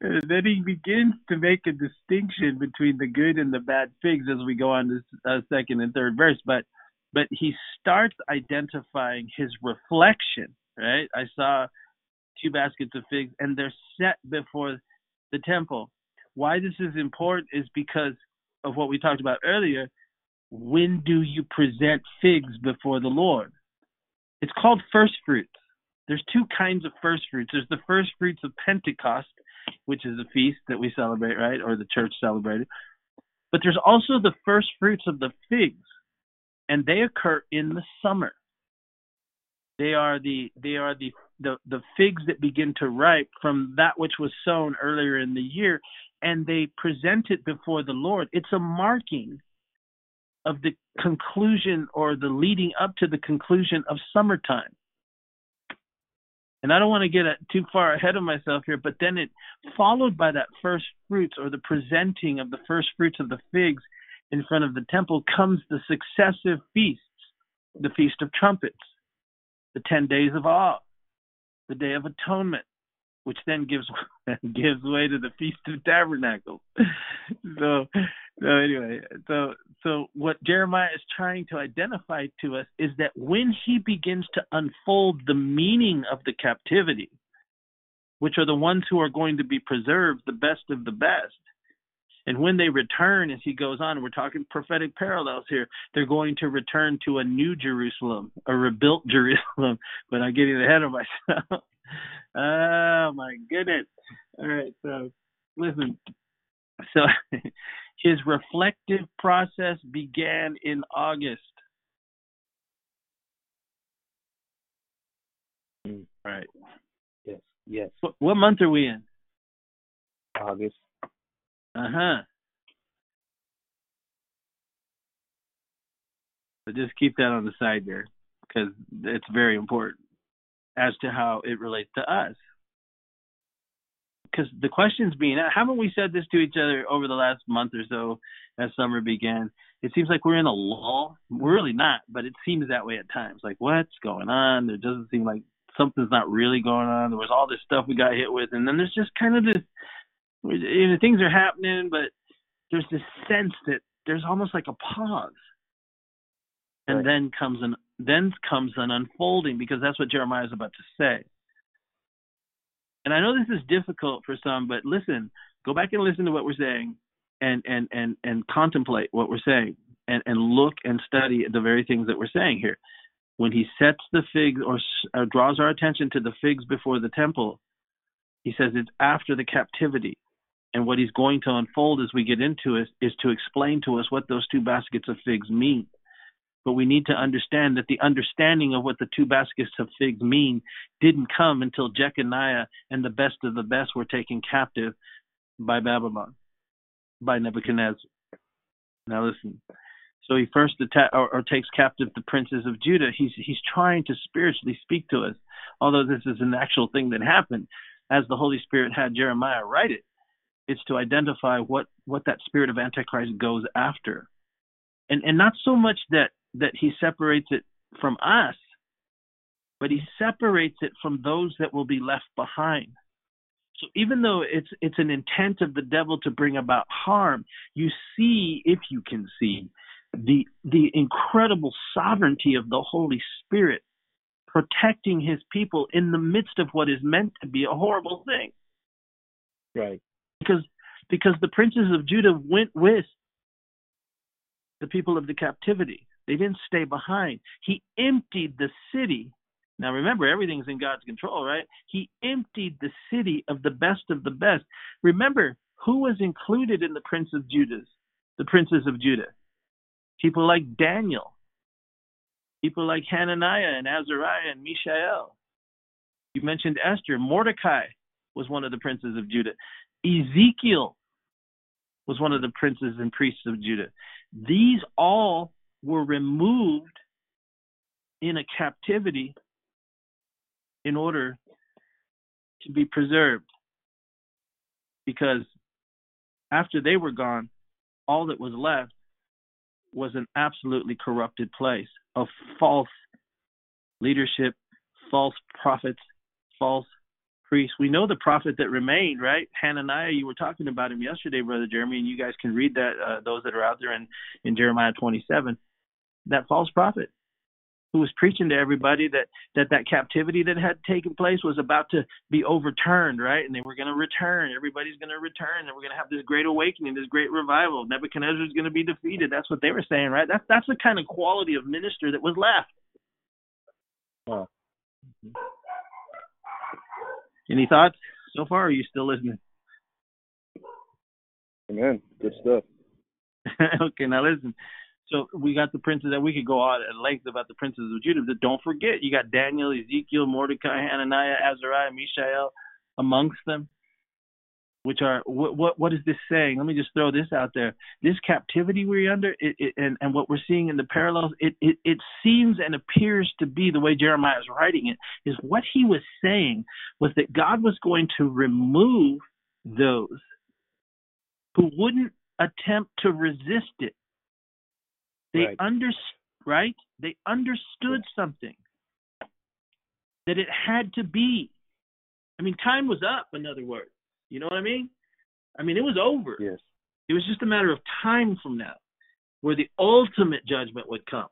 then he begins to make a distinction between the good and the bad figs as we go on this uh, second and third verse. But but he starts identifying his reflection. Right, I saw two baskets of figs, and they're set before the temple. Why this is important is because of what we talked about earlier. When do you present figs before the Lord? It's called first fruits. There's two kinds of first fruits. There's the first fruits of Pentecost, which is a feast that we celebrate, right? Or the church celebrated. But there's also the first fruits of the figs, and they occur in the summer. They are the they are the the, the figs that begin to ripe from that which was sown earlier in the year, and they present it before the Lord. It's a marking of the conclusion or the leading up to the conclusion of summertime. And I don't want to get too far ahead of myself here, but then it followed by that first fruits or the presenting of the first fruits of the figs in front of the temple comes the successive feasts, the Feast of Trumpets, the 10 days of awe, the Day of Atonement, which then gives gives way to the Feast of Tabernacles. so, so anyway, so so what Jeremiah is trying to identify to us is that when he begins to unfold the meaning of the captivity, which are the ones who are going to be preserved, the best of the best, and when they return, as he goes on, we're talking prophetic parallels here, they're going to return to a new Jerusalem, a rebuilt Jerusalem. But I'm getting ahead of myself. oh, my goodness. All right, so listen. So his reflective process began in August. Mm. Right. Yes. Yes. What, what month are we in? August. Uh huh. So just keep that on the side there because it's very important as to how it relates to us. Because the question's being haven't we said this to each other over the last month or so as summer began? It seems like we're in a lull. We're really not, but it seems that way at times. Like, what's going on? There doesn't seem like something's not really going on. There was all this stuff we got hit with, and then there's just kind of this you know, things are happening, but there's this sense that there's almost like a pause, and right. then comes an then comes an unfolding because that's what Jeremiah is about to say. And I know this is difficult for some, but listen, go back and listen to what we're saying, and and and and contemplate what we're saying, and and look and study the very things that we're saying here. When he sets the figs or, or uh, draws our attention to the figs before the temple, he says it's after the captivity. And what he's going to unfold as we get into it is to explain to us what those two baskets of figs mean. But we need to understand that the understanding of what the two baskets of figs mean didn't come until Jeconiah and the best of the best were taken captive by Babylon, by Nebuchadnezzar. Now listen. So he first or, or, takes captive the princes of Judah. He's he's trying to spiritually speak to us, although this is an actual thing that happened, as the Holy Spirit had Jeremiah write it. It's to identify what what that spirit of antichrist goes after, and and not so much that that he separates it from us, but he separates it from those that will be left behind. So even though it's it's an intent of the devil to bring about harm, you see, if you can see, the the incredible sovereignty of the Holy Spirit protecting his people in the midst of what is meant to be a horrible thing. Right. Because because the princes of Judah went with the people of the captivity. They didn't stay behind. He emptied the city. Now remember, everything's in God's control, right? He emptied the city of the best of the best. Remember, who was included in the prince of Judah's, the princes of Judah? People like Daniel, people like Hananiah and Azariah and Mishael. You mentioned Esther. Mordecai was one of the princes of Judah. Ezekiel was one of the princes and priests of Judah. These all were removed in a captivity in order to be preserved. Because after they were gone, all that was left was an absolutely corrupted place of false leadership, false prophets, false priests. We know the prophet that remained, right? Hananiah, you were talking about him yesterday, Brother Jeremy, and you guys can read that, uh, those that are out there in, in Jeremiah 27. That false prophet who was preaching to everybody that that that captivity that had taken place was about to be overturned, right? And they were going to return. Everybody's going to return, and we're going to have this great awakening, this great revival. Nebuchadnezzar is going to be defeated. That's what they were saying, right? That's that's the kind of quality of minister that was left. Wow. Any thoughts so far? are you still listening? Amen. Good stuff. okay, now listen. So we got the princes that we could go on at length about the princes of Judah. But don't forget, you got Daniel, Ezekiel, Mordecai, Hananiah, Azariah, Mishael amongst them. Which are what, what what is this saying? Let me just throw this out there. This captivity we're under, it, it, and and what we're seeing in the parallels, it, it it seems and appears to be the way Jeremiah is writing it. Is what he was saying was that God was going to remove those who wouldn't attempt to resist it they right. under right? They understood something that it had to be. I mean, time was up. In other words, you know what I mean? I mean, it was over. Yes. It was just a matter of time from now, where the ultimate judgment would come.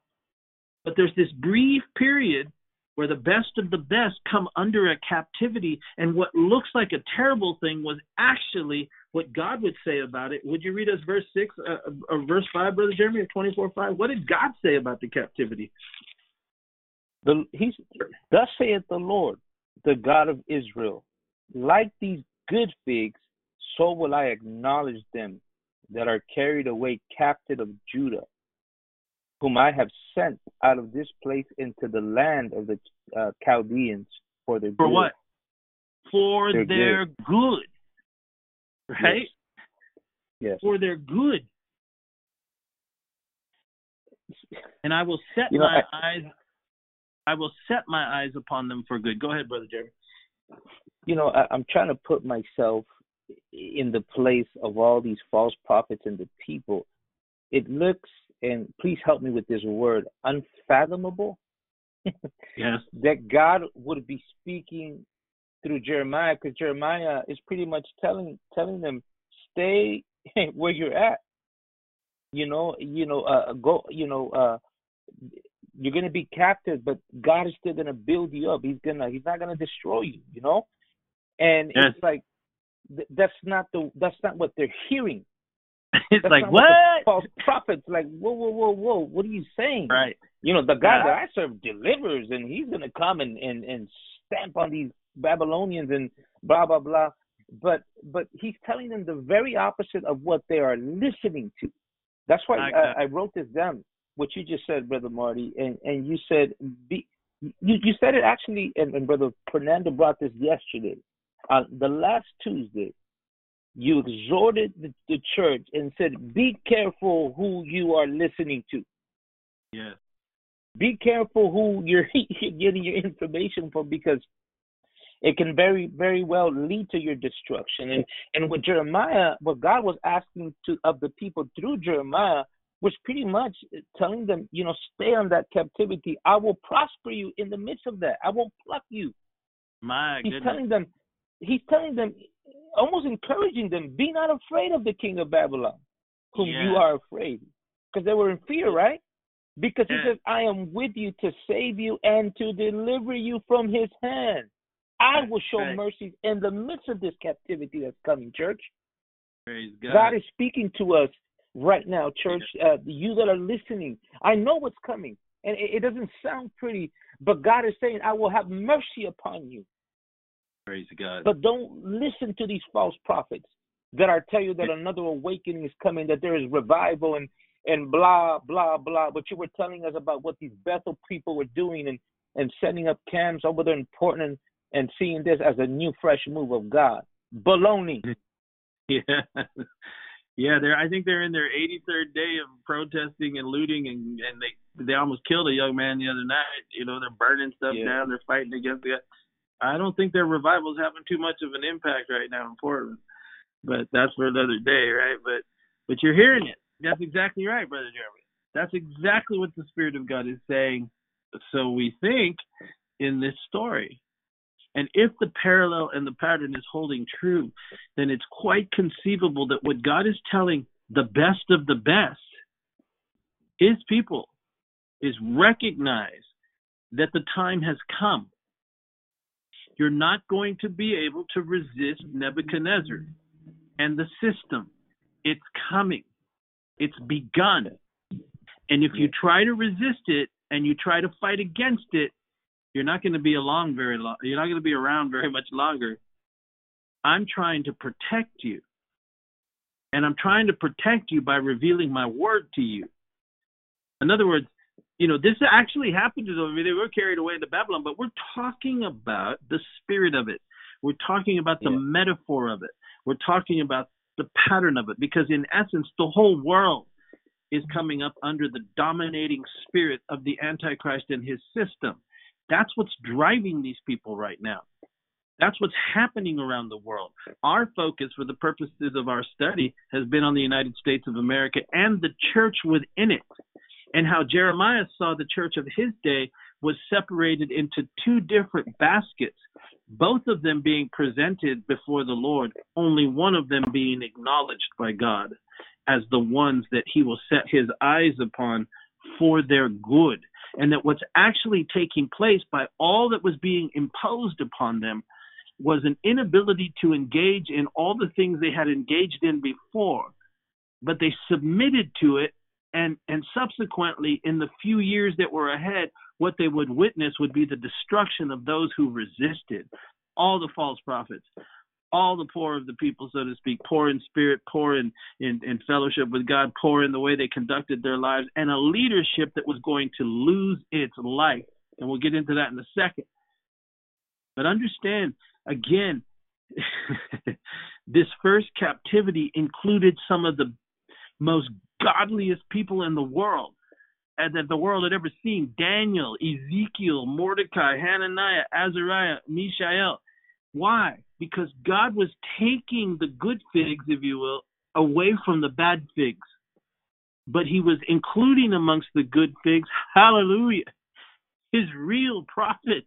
But there's this brief period where the best of the best come under a captivity, and what looks like a terrible thing was actually what God would say about it. Would you read us verse six uh, or verse five, brother Jeremy, of twenty four five? What did God say about the captivity? The he's thus saith the Lord, the God of Israel, like these good figs, so will I acknowledge them that are carried away captive of Judah whom I have sent out of this place into the land of the uh, Chaldeans for their for good. what? For their, their good. good. right? Yes. yes. For their good. And I will set you know, my I, eyes. I will set my eyes upon them for good. Go ahead, brother Jerry. You know, I, I'm trying to put myself in the place of all these false prophets and the people. It looks and please help me with this word, unfathomable. yes. That God would be speaking through Jeremiah, because Jeremiah is pretty much telling telling them, stay where you're at. You know, you know, uh, go. You know, uh, you're gonna be captive, but God is still gonna build you up. He's gonna. He's not gonna destroy you. You know, and yes. it's like that's not the that's not what they're hearing. it's That's like what? False prophets, like whoa, whoa, whoa, whoa. What are you saying? Right. You know, the God yeah. that I serve delivers, and He's gonna come and and and stamp on these Babylonians and blah blah blah. But but He's telling them the very opposite of what they are listening to. That's why I, I, I wrote this down. What you just said, brother Marty, and and you said be. You, you said it actually, and, and brother Fernando brought this yesterday. On uh, the last Tuesday, you exhorted the, the church and said, Be careful who you are listening to. Yes. Be careful who you're getting your information from because it can very, very well lead to your destruction. And and what Jeremiah, what God was asking to of the people through Jeremiah was pretty much telling them, you know, stay on that captivity. I will prosper you in the midst of that. I won't pluck you. My he's goodness. telling them he's telling them almost encouraging them, be not afraid of the king of Babylon, whom yeah. you are afraid. Because they were in fear, right? Because he says, I am with you to save you and to deliver you from his hand. I will show right. mercy in the midst of this captivity that's coming, church. Praise God. God is speaking to us right now, church. Uh, you that are listening, I know what's coming, and it, it doesn't sound pretty, but God is saying, "I will have mercy upon you." Praise God. But don't listen to these false prophets that are tell you that another awakening is coming, that there is revival and and blah blah blah. But you were telling us about what these Bethel people were doing and and setting up camps over there in Portland and seeing this as a new fresh move of God. Baloney. Yeah. Yeah, they're. I think they're in their 83rd day of protesting and looting, and and they they almost killed a young man the other night. You know, they're burning stuff yeah. down. They're fighting against the. I don't think their revival is having too much of an impact right now in Portland, but that's for another day, right? But but you're hearing it. That's exactly right, brother Jeremy. That's exactly what the Spirit of God is saying. So we think in this story. And if the parallel and the pattern is holding true, then it's quite conceivable that what God is telling the best of the best, his people, is recognize that the time has come. You're not going to be able to resist Nebuchadnezzar and the system. It's coming. It's begun. And if you try to resist it and you try to fight against it, you're not going to be along very long. You're not going to be around very much longer. I'm trying to protect you. And I'm trying to protect you by revealing my word to you. In other words, you know, this actually happened to them. I mean, they were carried away to Babylon, but we're talking about the spirit of it. We're talking about the yeah. metaphor of it. We're talking about the pattern of it. Because in essence, the whole world is coming up under the dominating spirit of the Antichrist and his system. That's what's driving these people right now. That's what's happening around the world. Our focus, for the purposes of our study, has been on the United States of America and the church within it, and how Jeremiah saw the church of his day was separated into two different baskets, both of them being presented before the Lord, only one of them being acknowledged by God as the ones that he will set his eyes upon for their good and that what's actually taking place by all that was being imposed upon them was an inability to engage in all the things they had engaged in before, but they submitted to it, and and subsequently, in the few years that were ahead, what they would witness would be the destruction of those who resisted, all the false prophets, all the poor of the people, so to speak, poor in spirit, poor in, in, in fellowship with God, poor in the way they conducted their lives, and a leadership that was going to lose its life. And we'll get into that in a second. But understand, again, this first captivity included some of the most godliest people in the world that the world had ever seen Daniel, Ezekiel, Mordecai, Hananiah, Azariah, Mishael. Why? because God was taking the good figs, if you will, away from the bad figs. But he was including amongst the good figs, hallelujah, his real prophets,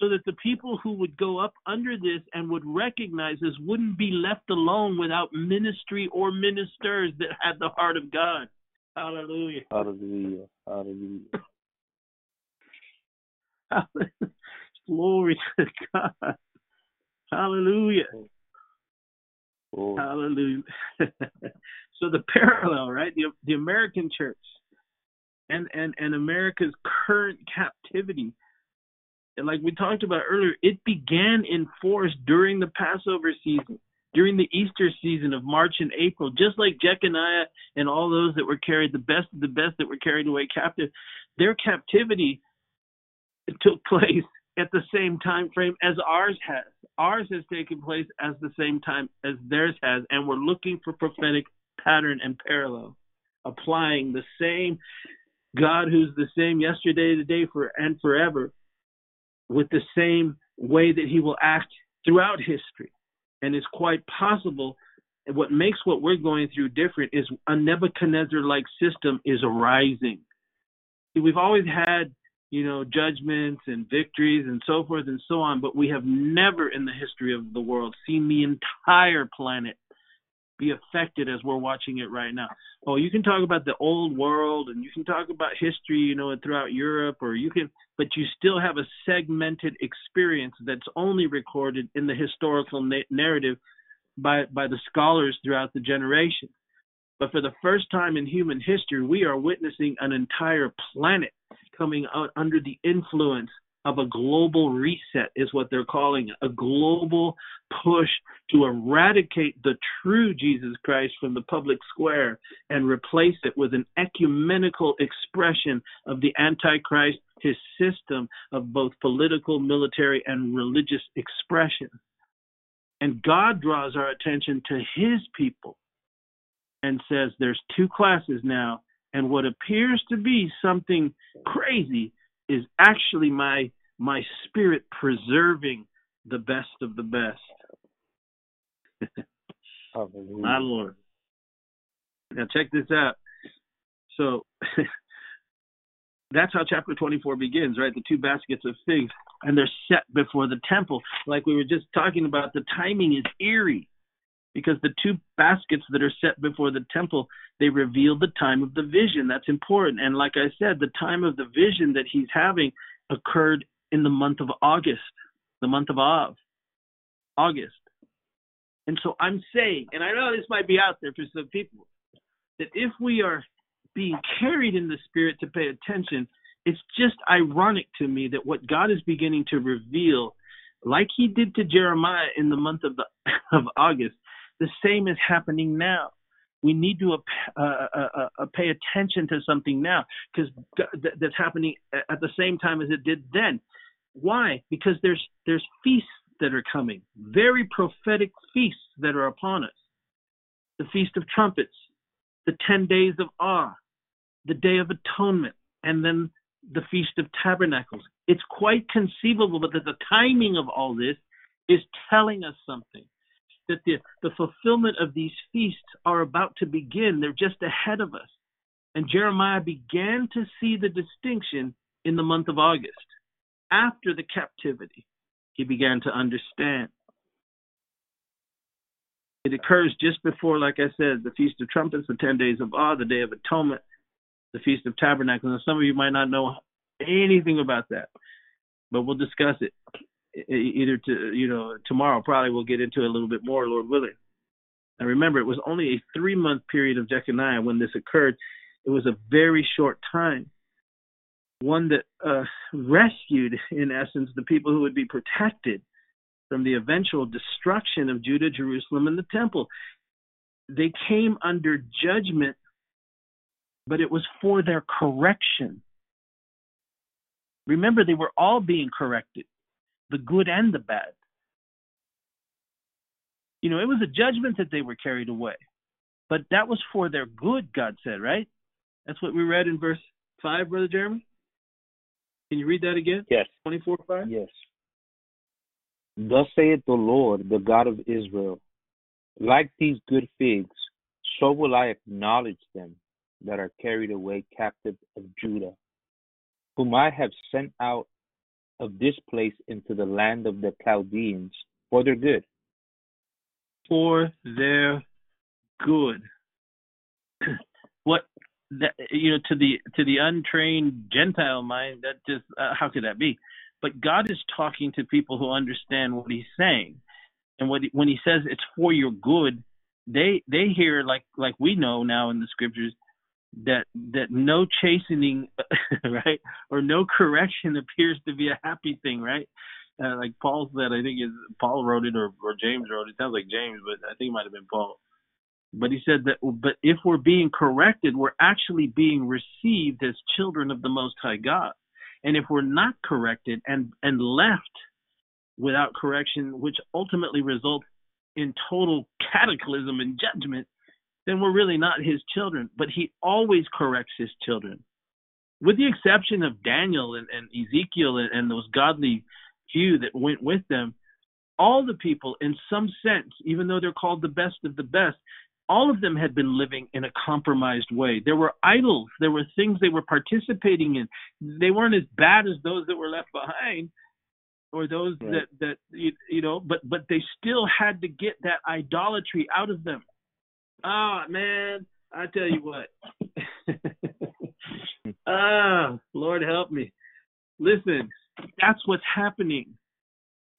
so that the people who would go up under this and would recognize this wouldn't be left alone without ministry or ministers that had the heart of God. Hallelujah. Hallelujah. Hallelujah. Glory to God. Hallelujah. Oh. oh. Hallelujah. so the parallel, right? The the American church and and and America's current captivity. And like we talked about earlier, it began in force during the Passover season, during the Easter season of March and April, just like Jeconiah and all those that were carried, the best of the best that were carried away captive. Their captivity took place at the same time frame as ours has. Ours has taken place at the same time as theirs has, and we're looking for prophetic pattern and parallel, applying the same God who's the same yesterday, today, for and forever, with the same way that He will act throughout history. And it's quite possible. What makes what we're going through different is a Nebuchadnezzar-like system is arising. We've always had you know, judgments and victories and so forth and so on, but we have never in the history of the world seen the entire planet be affected as we're watching it right now. Oh, you can talk about the old world and you can talk about history, you know, throughout Europe, or you can, but you still have a segmented experience that's only recorded in the historical na- narrative by by the scholars throughout the generation. But for the first time in human history, we are witnessing an entire planet coming under the influence of a global reset, is what they're calling it a global push to eradicate the true Jesus Christ from the public square and replace it with an ecumenical expression of the Antichrist, his system of both political, military, and religious expression. And God draws our attention to his people and says there's two classes now, and what appears to be something crazy is actually my my spirit preserving the best of the best. my Lord. Now check this out. So that's how chapter 24 begins, right? The two baskets of figs, and they're set before the temple. Like we were just talking about, the timing is eerie because the two baskets that are set before the temple they reveal the time of the vision. That's important. And like i said the time of the vision that he's having occurred in the month of august the month of av august. And so i'm saying and i know this might be out there for some people that if we are being carried in the spirit to pay attention it's just ironic to me that what god is beginning to reveal like he did to jeremiah in the month of the of august the same is happening now. We need to uh, uh, uh, uh pay attention to something now because th- that's happening at the same time as it did then. Why? Because there's there's feasts that are coming, very prophetic feasts that are upon us. The Feast of Trumpets, the 10 days of awe, the Day of Atonement, and then the Feast of Tabernacles. It's quite conceivable that the timing of all this is telling us something that the, the fulfillment of these feasts are about to begin. They're just ahead of us. And Jeremiah began to see the distinction in the month of August. After the captivity, he began to understand. It occurs just before, like I said, the Feast of Trumpets, the 10 days of awe, the Day of Atonement, the Feast of Tabernacles. And some of you might not know anything about that, but we'll discuss it either to you know tomorrow probably we'll get into it a little bit more, Lord willing. And remember, it was only a three month period of Jeconiah when this occurred. It was a very short time, one that uh, rescued, in essence, the people who would be protected from the eventual destruction of Judah, Jerusalem, and the temple. They came under judgment, but it was for their correction. Remember, they were all being corrected the good and the bad. You know, it was a judgment that they were carried away, but that was for their good, God said, right? That's what we read in verse 5, Brother Jeremy. Can you read that again? Yes. 24 5? Yes. Thus saith the Lord, the God of Israel Like these good figs, so will I acknowledge them that are carried away captive of Judah, whom I have sent out of this place into the land of the Chaldeans for their good. For their good. what that you know to the to the untrained Gentile mind that just uh, how could that be? But God is talking to people who understand what He's saying, and what he, when He says it's for your good, they they hear like like we know now in the scriptures that that no chastening right or no correction appears to be a happy thing right? Uh, like paul said i think is paul wrote it or, or james wrote it. it sounds like james but i think it might have been paul. But he said that but if we're being corrected we're actually being received as children of the most high god. And if we're not corrected and and left without correction which ultimately results in total cataclysm and judgment then we're really not his children. But he always corrects his children. With the exception of Daniel and, and Ezekiel and, and those godly few that went with them, all the people, in some sense, even though they're called the best of the best, all of them had been living in a compromised way. There were idols, there were things they were participating in. They weren't as bad as those that were left behind or those right. that that you, you know, but but they still had to get that idolatry out of them Oh man, I tell you what. ah, Lord help me. Listen, that's what's happening.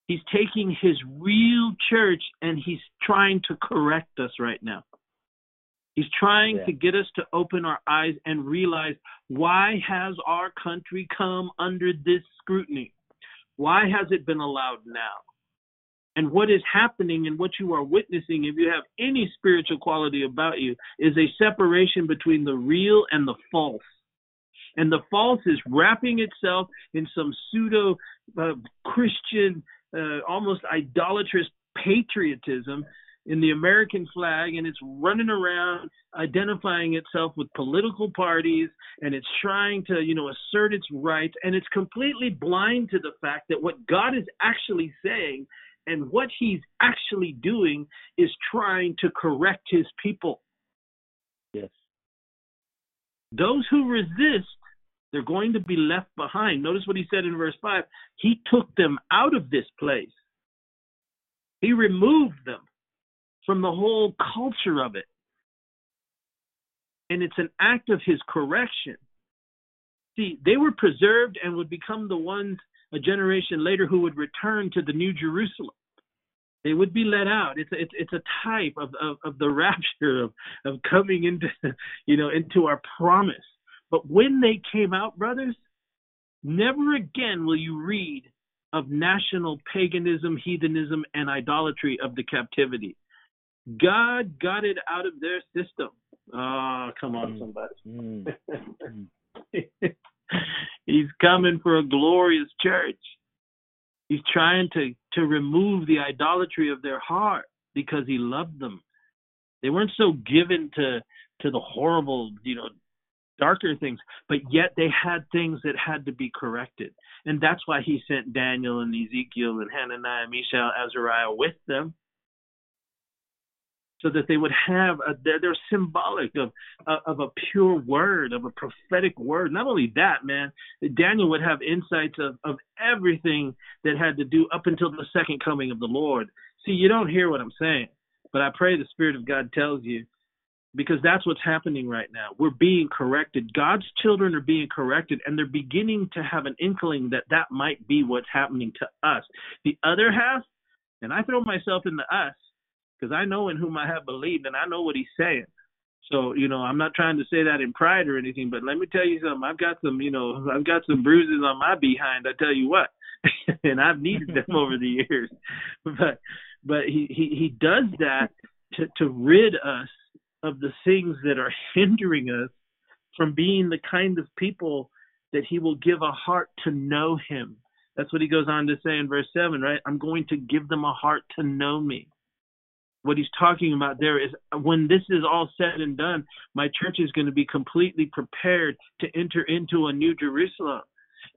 He's taking his real church and he's trying to correct us right now. He's trying yeah. to get us to open our eyes and realize why has our country come under this scrutiny? Why has it been allowed now? And what is happening and what you are witnessing, if you have any spiritual quality about you, is a separation between the real and the false. And the false is wrapping itself in some pseudo uh, Christian, uh, almost idolatrous patriotism in the American flag and it's running around identifying itself with political parties and it's trying to, you know, assert its rights and it's completely blind to the fact that what God is actually saying and what he's actually doing is trying to correct his people. Yes. Those who resist, they're going to be left behind. Notice what he said in verse 5 He took them out of this place, he removed them from the whole culture of it. And it's an act of his correction. See, they were preserved and would become the ones a generation later who would return to the New Jerusalem. They would be let out. It's a, it's it's a type of, of, of the rapture of, of coming into you know into our promise. But when they came out, brothers, never again will you read of national paganism, heathenism, and idolatry of the captivity. God got it out of their system. Oh, come on, mm. somebody. Mm. He's coming for a glorious church. He's trying to, to remove the idolatry of their heart because he loved them. They weren't so given to to the horrible, you know, darker things, but yet they had things that had to be corrected. And that's why he sent Daniel and Ezekiel and Hananiah, Mishael, Azariah with them so that they would have a, they're, they're symbolic of uh, of a pure word of a prophetic word. Not only that man daniel would have insights of of everything that had to do up until the second coming of the lord. See you don't hear what i'm saying but i pray the spirit of god tells you because that's what's happening right now. We're being corrected. God's children are being corrected and they're beginning to have an inkling that that might be what's happening to us. The other half and i throw myself in the us because I know in whom I have believed and I know what he's saying. So, you know, I'm not trying to say that in pride or anything, but let me tell you something. I've got some, you know, I've got some bruises on my behind, I tell you what. and I've needed them over the years. But but he, he, he does that to, to rid us of the things that are hindering us from being the kind of people that he will give a heart to know him. That's what he goes on to say in verse 7, right? I'm going to give them a heart to know me what he's talking about there is when this is all said and done, my church is going to be completely prepared to enter into a new Jerusalem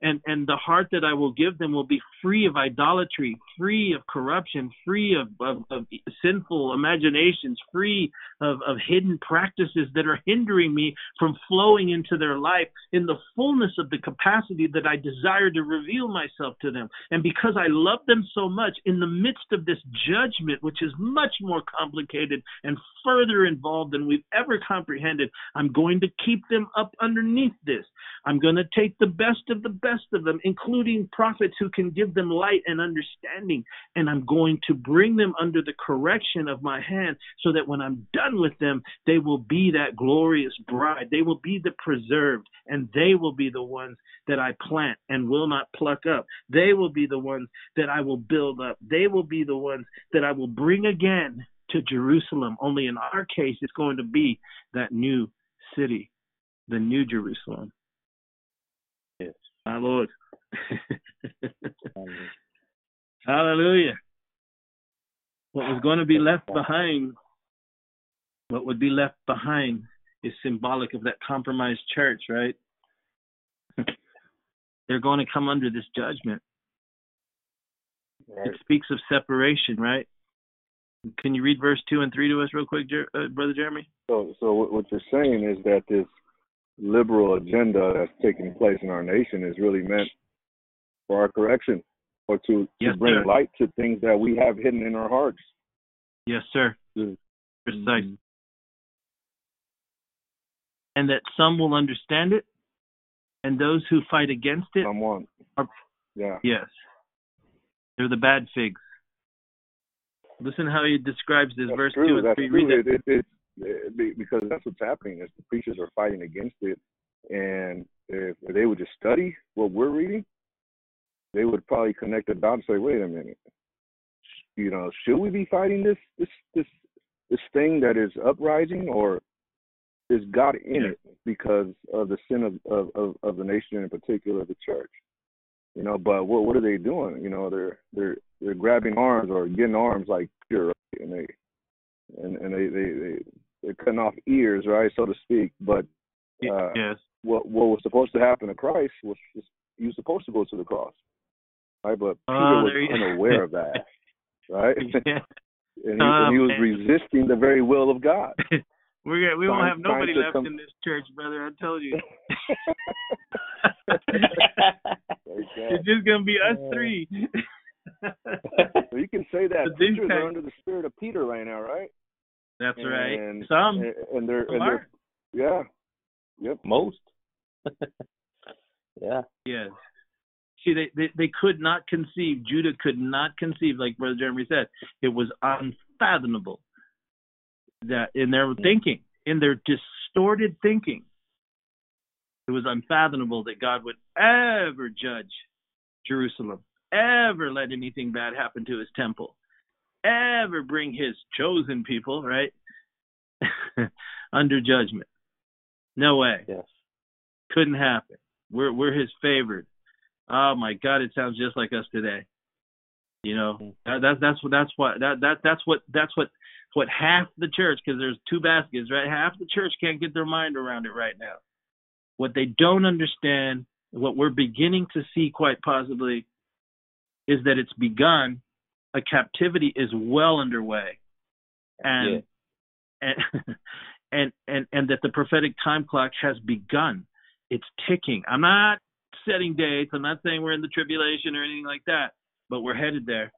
and and the heart that I will give them will be free of idolatry, free of corruption, free of, of, of sinful imaginations, free of, of hidden practices that are hindering me from flowing into their life in the fullness of the capacity that I desire to reveal myself to them. And because I love them so much, in the midst of this judgment, which is much more complicated and further involved than we've ever comprehended, I'm going to keep them up underneath this. I'm going to take the best of the best of them, including prophets who can give them light and understanding. And I'm going to bring them under the correction of my hand so that when I'm done with them, they will be that glorious bride. They will be the preserved, and they will be the ones that I plant and will not pluck up. They will be the ones that I will build up. They will be the ones that I will bring again to Jerusalem. Only in our case, it's going to be that new city, the new Jerusalem. My Lord. Hallelujah. What was going to be left behind, what would be left behind is symbolic of that compromised church, right? They're going to come under this judgment. Right. It speaks of separation, right? Can you read verse two and three to us real quick, uh, brother Jeremy? So, so what you're saying is that this liberal agenda that's taking place in our nation is really meant for our correction or to, yes, to bring sir. light to things that we have hidden in our hearts. Yes, sir. Mm-hmm. Precise. and that some will understand it, and those who fight against it Someone. are yeah. Yes. They're the bad figs. Listen how he describes this that's verse true. two and that's three. True. Read it, it, it, Eh, because that's what's happening is the preachers are fighting against it and if, they would just study what we're reading, they would probably connect the dots and say, wait a minute. You know, should we be fighting this this this this thing that is uprising or is God in it because of the sin of, of, of, of the nation in particular the church? You know, but what what are they doing? You know, they're they're they're grabbing arms or getting arms like right? and they and and they they they they're cutting off ears, right, so to speak. But uh, yes, what what was supposed to happen to Christ was, was he was supposed to go to the cross, right? But Peter oh, was unaware of that, right? Yeah. and, he, oh, and he was resisting the very will of God. Gonna, we won't have nobody left come- in this church, brother. I told you. It's just gonna be us three. So you can say that But these preachers guys- are under the spirit of Peter right now, right? That's right. And, Some, and, and they're some and they're are. yeah, yep. Most. yeah. Yes. See, they, they they could not conceive. Judah could not conceive, like Brother Jeremy said. It was unfathomable that in their hmm. thinking, in their distorted thinking, it was unfathomable that God would ever judge Jerusalem, ever let anything bad happen to His temple, ever bring His chosen people, right, under judgment. No way Yes. couldn't happen. We're we're his favored. Oh my God, it sounds just like us today. You know, mm. that, that's that's what that's what that that that's what that's what what half the church because there's two baskets, right? Half the church can't get their mind around it right now. What they don't understand, what we're beginning to see quite possibly, is that it's begun. A captivity is well underway, and and and and and that the prophetic time clock has begun. It's ticking. I'm not setting dates. I'm not saying we're in the tribulation or anything like that, but we're headed there.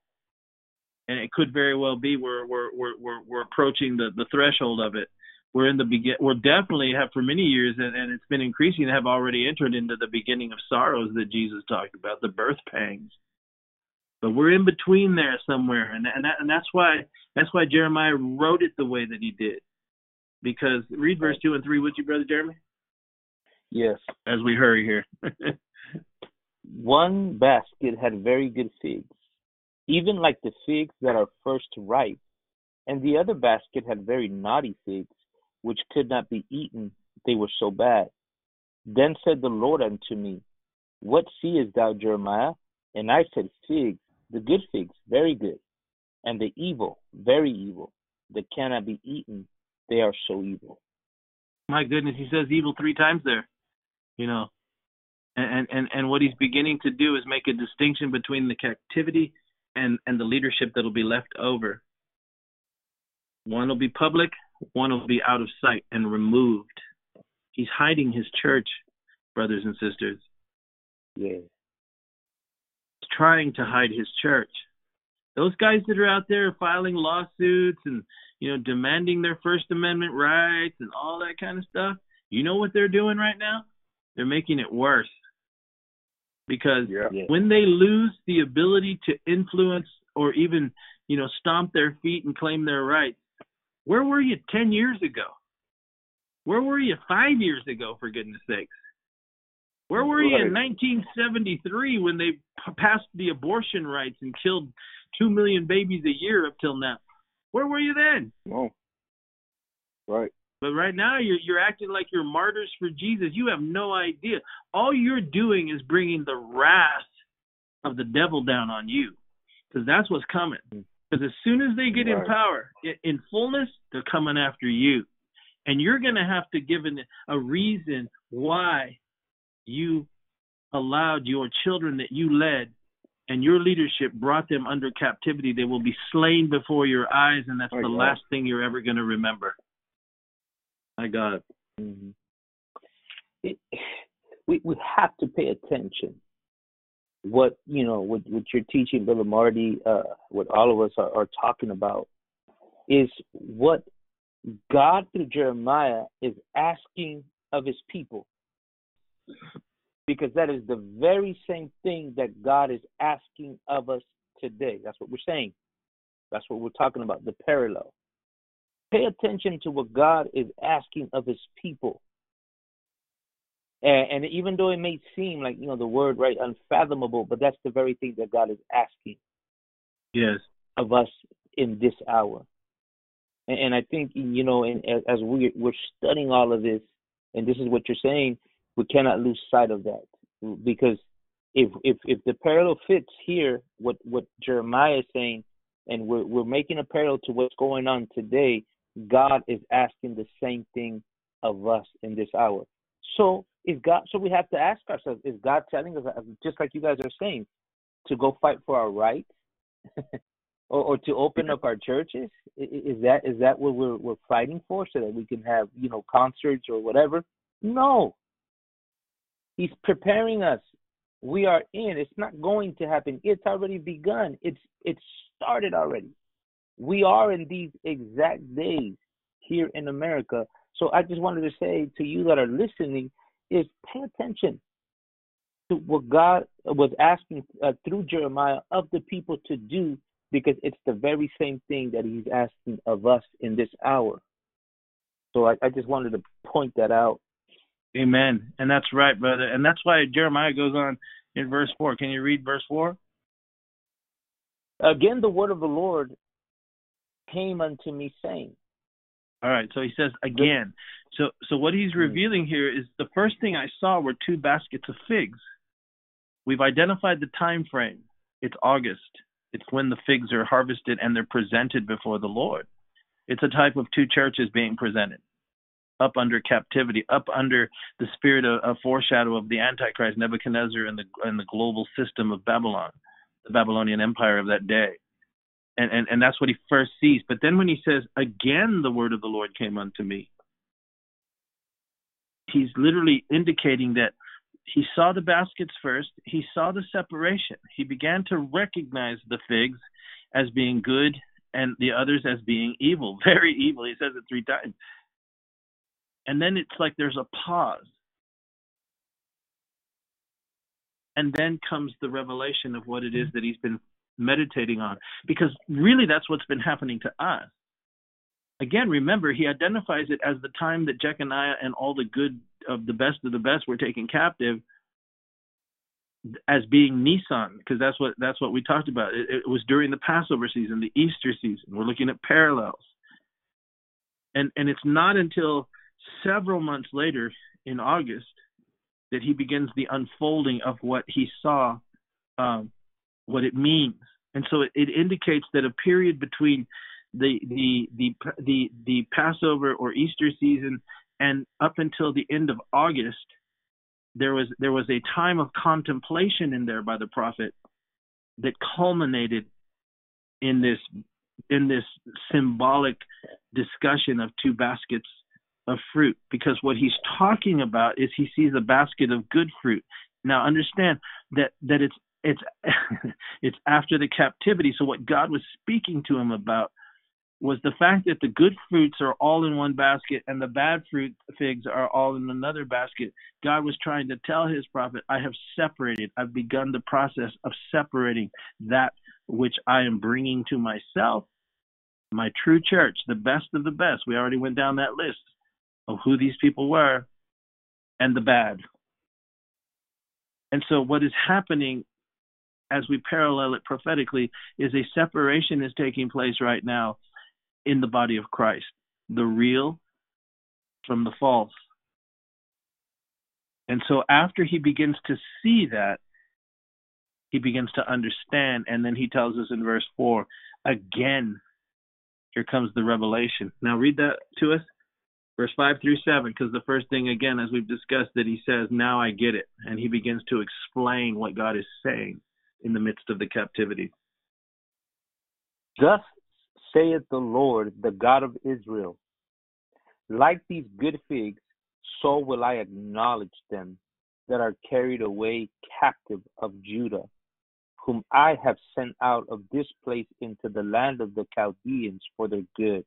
And it could very well be we're we're we're we're, we're approaching the the threshold of it. We're in the begin. We're definitely have for many years, and, and it's been increasing. Have already entered into the beginning of sorrows that Jesus talked about, the birth pangs. But we're in between there somewhere, and and that, and that's why that's why Jeremiah wrote it the way that he did. Because read verse two and three, would you, brother Jeremy? Yes. As we hurry here. One basket had very good figs, even like the figs that are first ripe, and the other basket had very naughty figs, which could not be eaten, they were so bad. Then said the Lord unto me, What seest thou, Jeremiah? And I said, Figs, the good figs, very good, and the evil, very evil, that cannot be eaten, they are so evil. My goodness, he says evil three times there. You know. And and and what he's beginning to do is make a distinction between the captivity and and the leadership that'll be left over. One will be public, one will be out of sight and removed. He's hiding his church, brothers and sisters. Yeah. He's trying to hide his church. Those guys that are out there filing lawsuits and you know demanding their First Amendment rights and all that kind of stuff, you know what they're doing right now? They're making it worse. Because Yeah. Yeah. when they lose the ability to influence or even, you know, stomp their feet and claim their rights, where were you 10 years ago? Where were you five years ago, for goodness sakes? Where were you in 1973 when they p- passed the abortion rights and killed 2 million babies a year up till now? Where were you then? No. Right. But right now you're you're acting like you're martyrs for Jesus. You have no idea. All you're doing is bringing the wrath of the devil down on you, because that's what's coming. Hmm. Because as soon as they get in power, in fullness, they're coming after you, and you're going to have to give an, a reason why you allowed your children that you led and your leadership brought them under captivity. They will be slain before your eyes, and that's My the God. last thing you're ever going to remember. My God. hmm It, we we have to pay attention. What you know, what what you're teaching, Brother Marty, uh, what all of us are, are talking about, is what God through Jeremiah is asking of his people. Because that is the very same thing that God is asking of us today. That's what we're saying. That's what we're talking about, the parallel. Pay attention to what God is asking of his people. And, and even though it may seem like, you know, the word, right, unfathomable, but that's the very thing that God is asking. Yes. Of us in this hour. And, and I think, you know, and as we, we're studying all of this, and this is what you're saying, we cannot lose sight of that. Because if if if the parallel fits here, what what Jeremiah is saying, and we're we're making a parallel to what's going on today, God is asking the same thing of us in this hour. So is God? So we have to ask ourselves: Is God telling us, just like you guys are saying, to go fight for our rights, or, or to open up our churches? Is that is that what we're we're fighting for, so that we can have you know concerts or whatever? No. He's preparing us. We are in. It's not going to happen. It's already begun. It's it's started already. We are in these exact days here in America. So I just wanted to say to you that are listening is pay attention to what God was asking uh, through Jeremiah of the people to do because it's the very same thing that he's asking of us in this hour. So I, I just wanted to point that out. Amen. And that's right, brother. And that's why Jeremiah goes on in verse 4. Can you read verse 4? Again, the word of the Lord came unto me saying. All right, so he says again. So so what he's hmm. revealing here is the first thing I saw were two baskets of figs. We've identified the time frame. It's August. It's when the figs are harvested and they're presented before the Lord. It's a type of two churches being presented up under captivity, up under the spirit of, of foreshadow of the Antichrist, Nebuchadnezzar, and the and the global system of Babylon, the Babylonian Empire of that day and, and, and that's what he first sees. But then when he says, Again the word of the Lord came unto me, he's literally indicating that he saw the baskets first, he saw the separation. He began to recognize the figs as being good and the others as being evil, very evil. He says it three times. And then it's like there's a pause. And then comes the revelation of what it is that he's been meditating on because really that's what's been happening to us again remember he identifies it as the time that jeconiah and all the good of the best of the best were taken captive as being Nisan, because that's what that's what we talked about. It, it was during the Passover season, the Easter season. We're looking at parallels, and and it's not until several months later in August that he begins the unfolding of what he saw um, what it means. And so it, it indicates that a period between the, the the the the Passover or Easter season and up until the end of August, there was there was a time of contemplation in there by the prophet that culminated in this in this symbolic discussion of two baskets of fruit because what he's talking about is he sees a basket of good fruit now understand that that it's it's it's after the captivity. So what God was speaking to him about was the fact that the good fruits are all in one basket and the bad fruit figs are all in another basket. God was trying to tell his prophet, I have separated, I've begun the process of separating that which I am bringing to myself, my true church, the best of the best. We already went down that list of who these people were and the bad. And so what is happening as we parallel it prophetically, is a separation is taking place right now in the body of Christ. The real from the false. And so after he begins to see that, he begins to understand. And then he tells us in verse 4 again, here comes the revelation. Now read that to us, verse 5 through 7, because the first thing, again, as we've discussed, that he says, Now I get it. And he begins to explain what God is saying in the midst of the captivity. Thus saith the Lord, the God of Israel Like these good figs, so will I acknowledge them that are carried away captive of Judah, whom I have sent out of this place into the land of the Chaldeans for their good.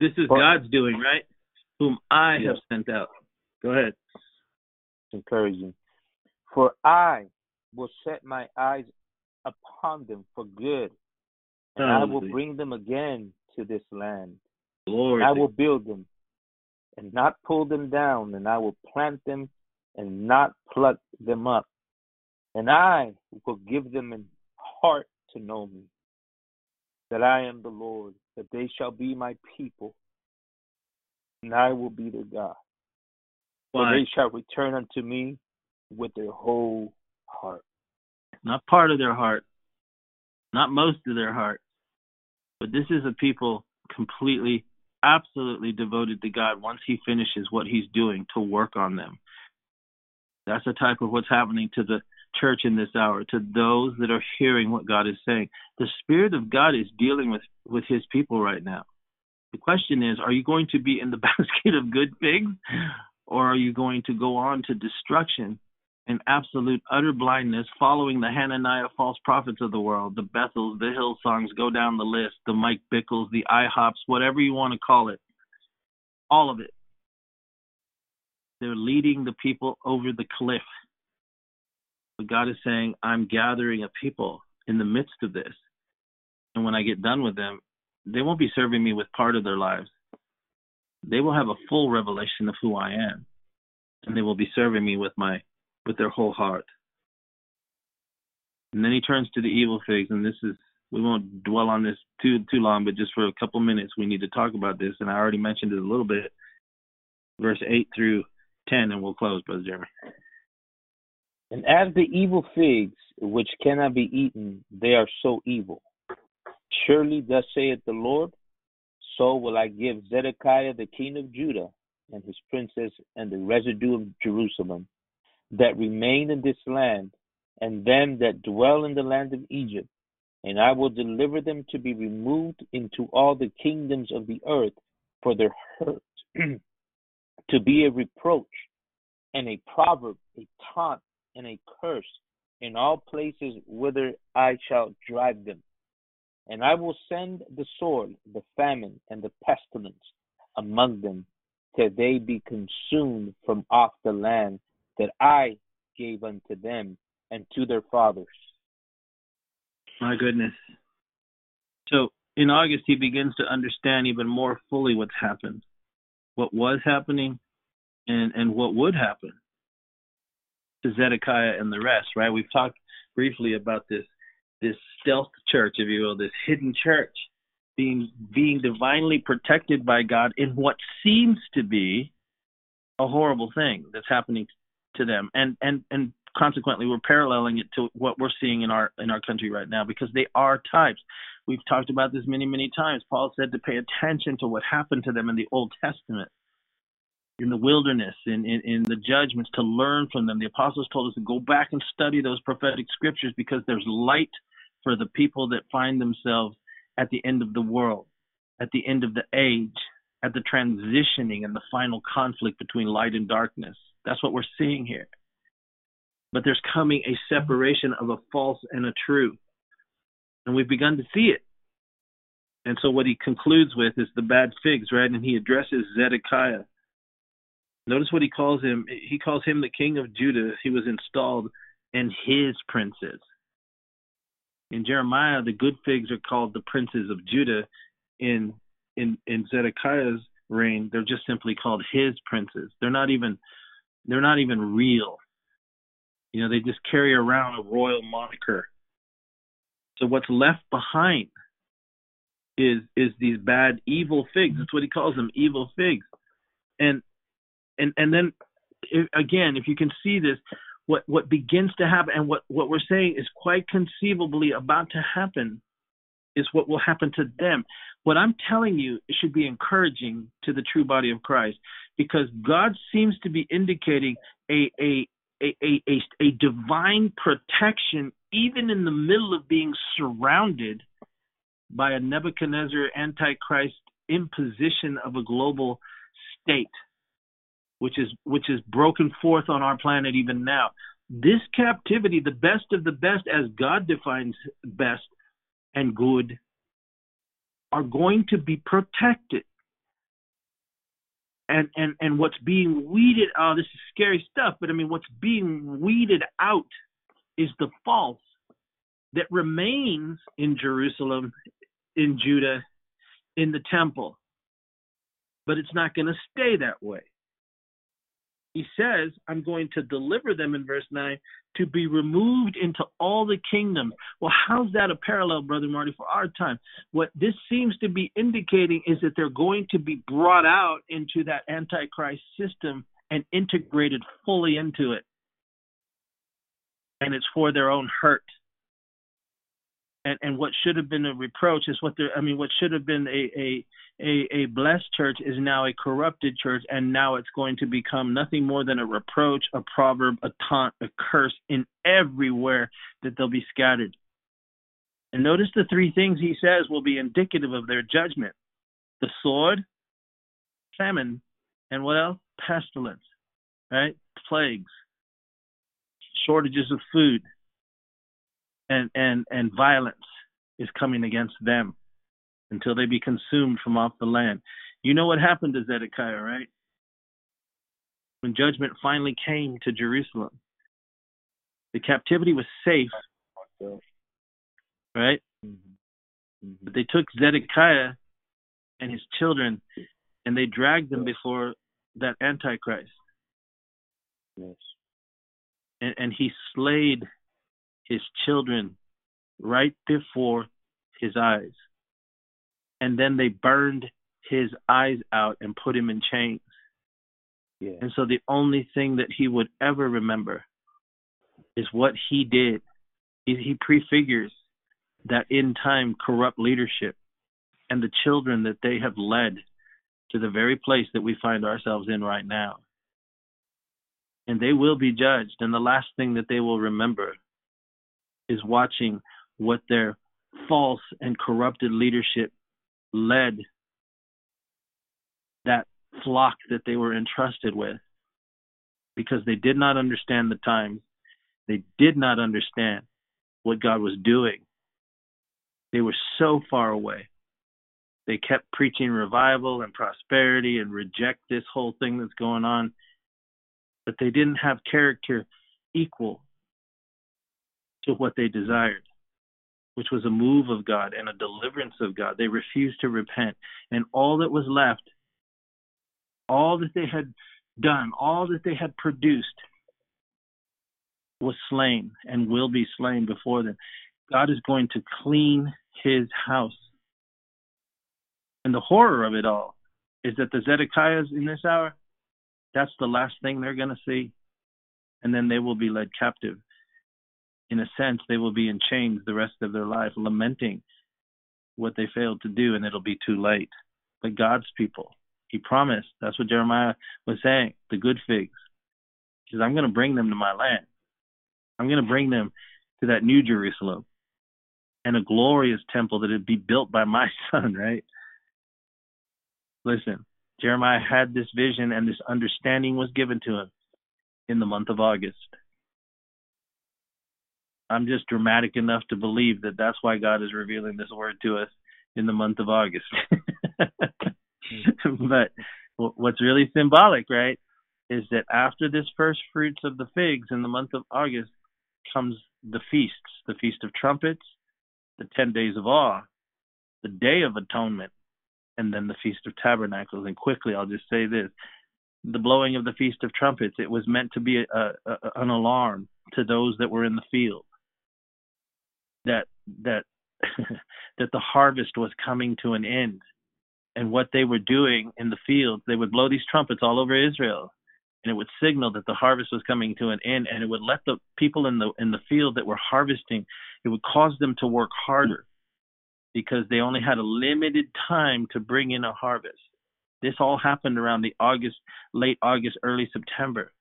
This is for, God's doing, right? Whom I yes. have sent out. Go ahead. Encouraging. For I will set my eyes upon them for good, and I will bring them again to this land. Lord. I will build them and not pull them down, and I will plant them and not pluck them up. And I will give them a heart to know me, that I am the Lord, that they shall be my people, and I will be their God. For they shall return unto me with their whole heart. Not part of their heart, not most of their heart, but this is a people completely, absolutely devoted to God once He finishes what He's doing to work on them. That's the type of what's happening to the church in this hour, to those that are hearing what God is saying. The Spirit of God is dealing with, with His people right now. The question is, are you going to be in the basket of good figs, or are you going to go on to destruction and absolute utter blindness, following the Hananiah false prophets of the world, the Bethels, the Hillsongs, go down the list, the Mike Bickles, the IHOPs, whatever you want to call it, all of it. They're leading the people over the cliff. But God is saying, I'm gathering a people in the midst of this. And when I get done with them, they won't be serving me with part of their lives. They will have a full revelation of who I am. And they will be serving me with my with their whole heart. And then he turns to the evil figs, and this is we won't dwell on this too too long, but just for a couple minutes we need to talk about this. And I already mentioned it a little bit, verse eight through ten, and we'll close, Brother Jeremy. And as the evil figs which cannot be eaten, they are so evil. Surely thus saith the Lord, so will I give Zedekiah the king of Judah and his princes and the residue of Jerusalem that remain in this land, and them that dwell in the land of Egypt, and I will deliver them to be removed into all the kingdoms of the earth for their hurt, to be a reproach and a proverb, a taunt and a curse in all places whither I shall drive them. And I will send the sword, the famine, and the pestilence among them, till they be consumed from off the land that I gave unto them and to their fathers. My goodness. So in August, he begins to understand even more fully what's happened, what was happening, and, and what would happen to Zedekiah and the rest, right? We've talked briefly about this this stealth church, if you will, this hidden church being being divinely protected by God in what seems to be a horrible thing that's happening to them, and and and consequently we're paralleling it to what we're seeing in our in our country right now because they are types. We've talked about this many many times. Paul said to pay attention to what happened to them in the Old Testament, in the wilderness, in in, in the judgments, to learn from them. The apostles told us to go back and study those prophetic scriptures because there's light for the people that find themselves at the end of the world, at the end of the age, at the transitioning and the final conflict between light and darkness. That's what we're seeing here. But there's coming a separation of a false and a true. And we've begun to see it. And so what he concludes with is the bad figs, right? And he addresses Zedekiah. Notice what he calls him. He calls him the king of Judah. He was installed and his princes. In Jeremiah, the good figs are called the princes of Judah. In in in Zedekiah's reign, they're just simply called his princes. They're not even they're not even real. You know, they just carry around a royal moniker. So what's left behind is is these bad evil figs. That's what he calls them, evil figs. And and and then if, again, if you can see this, what what begins to happen and what what we're saying is quite conceivably about to happen is what will happen to them. What I'm telling you should be encouraging to the true body of Christ because God seems to be indicating a a a, a, a, a divine protection even in the middle of being surrounded by a Nebuchadnezzar antichrist imposition of a global state which is which is broken forth on our planet even now. This captivity the best of the best as God defines best and good are going to be protected. And and and what's being weeded oh this is scary stuff but i mean what's being weeded out is the false that remains in jerusalem in judah in the temple. But it's not going to stay that way he says, I'm going to deliver them in verse 9 to be removed into all the kingdoms. Well, how's that a parallel, Brother Marty, for our time? What this seems to be indicating is that they're going to be brought out into that Antichrist system and integrated fully into it. And it's for their own hurt and and what should have been a reproach is what I mean what should have been a a a, a blessed church is now a corrupted church and now it's going to become nothing more than a reproach a proverb a taunt a curse in everywhere that they'll be scattered. And notice the three things he says will be indicative of their judgment. The sword famine and what else? Pestilence right? Plagues shortages of food and and and violence is coming against them until they be consumed from off the land. You know what happened to Zedekiah, right? When judgment finally came to Jerusalem, the captivity was safe, right? Mm-hmm. But they took Zedekiah and his children and they dragged them before that Antichrist. Yes. And, and he slayed his children right before his eyes. And then they burned his eyes out and put him in chains. Yeah. And so the only thing that he would ever remember is what he did. He, he prefigures that in time corrupt leadership and the children that they have led to the very place that we find ourselves in right now. And they will be judged. And the last thing that they will remember is watching what their false and corrupted leadership led that flock that they were entrusted with because they did not understand the times. They did not understand what God was doing. They were so far away. They kept preaching revival and prosperity and reject this whole thing that's going on. But they didn't have character equal to what they desired, which was a move of God and a deliverance of God. They refused to repent. And all that was left, all that they had done, all that they had produced, was slain and will be slain before them. God is going to clean his house. And the horror of it all is that the Zedekiahs in this hour, that's the last thing they're going to see. And then they will be led captive in a sense, they will be in chains the rest of their life, lamenting what they failed to do, and it'll be too late. But God's people, He promised, that's what Jeremiah was saying, the good figs. He says, I'm going to bring them to my land. I'm going to bring them to that new Jerusalem and a glorious temple that would be built by my son, right? Listen, Jeremiah had this vision and this understanding was given to him in the month of August. I'm just dramatic enough to believe that that's why God is revealing this word to us in the month of August. but what's really symbolic, right, is that after this first fruits of the figs in the month of August comes the feasts, the Feast of Trumpets, the 10 days of awe, the Day of Atonement, and then the Feast of Tabernacles. And quickly, I'll just say this the blowing of the Feast of Trumpets, it was meant to be a, a, an alarm to those that were in the field that that that the harvest was coming to an end. And what they were doing in the fields they would blow these trumpets all over Israel. And it would signal that the harvest was coming to an end. And it would let the people in the in the field that were harvesting it would cause them to work harder. Because they only had a limited time to bring in a harvest. This all happened around the August late August early September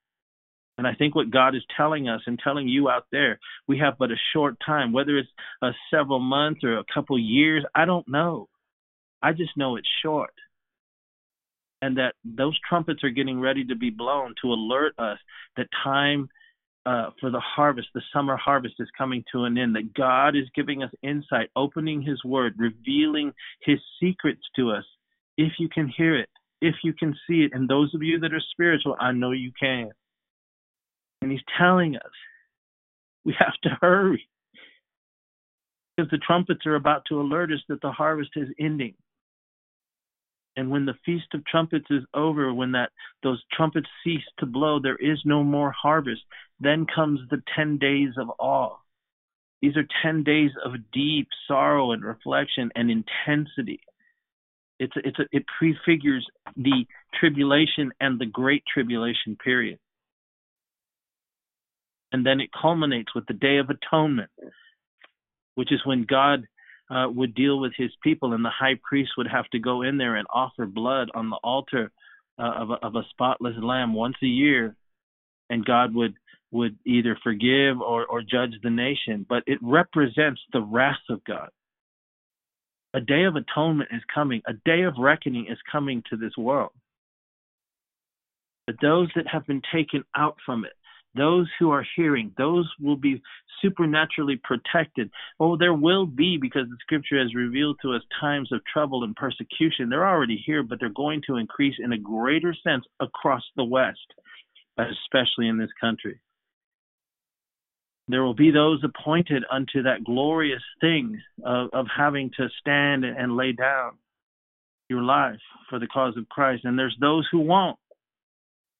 and I think what God is telling us and telling you out there, we have but a short time, whether it's a several months or a couple years, I don't know. I just know it's short. And that those trumpets are getting ready to be blown to alert us that time uh, for the harvest, the summer harvest is coming to an end, that God is giving us insight, opening His Word, revealing His secrets to us, if you can hear it if you can see it. And those of you that are spiritual, I know you can. And he's telling us we have to hurry because the trumpets are about to alert us that the harvest is ending. And when the feast of trumpets is over, when that those trumpets cease to blow, there is no more harvest. Then comes the 10 days of awe. These are 10 days of deep sorrow and reflection and intensity. It's a, it's a, it prefigures the tribulation and the great tribulation period. And then it culminates with the day of atonement, which is when God uh, would deal with his people, and the high priest would have to go in there and offer blood on the altar uh, of, a, of a spotless lamb once a year, and God would would either forgive or, or judge the nation. But it represents the wrath of God. A day of atonement is coming. A day of reckoning is coming to this world. But those that have been taken out from it, those who are hearing, those will be supernaturally protected. Oh, there will be, because the scripture has revealed to us times of trouble and persecution. They're already here, but they're going to increase in a greater sense across the West, especially in this country. There will be those appointed unto that glorious thing of, of having to stand and lay down your life for the cause of Christ. And there's those who won't.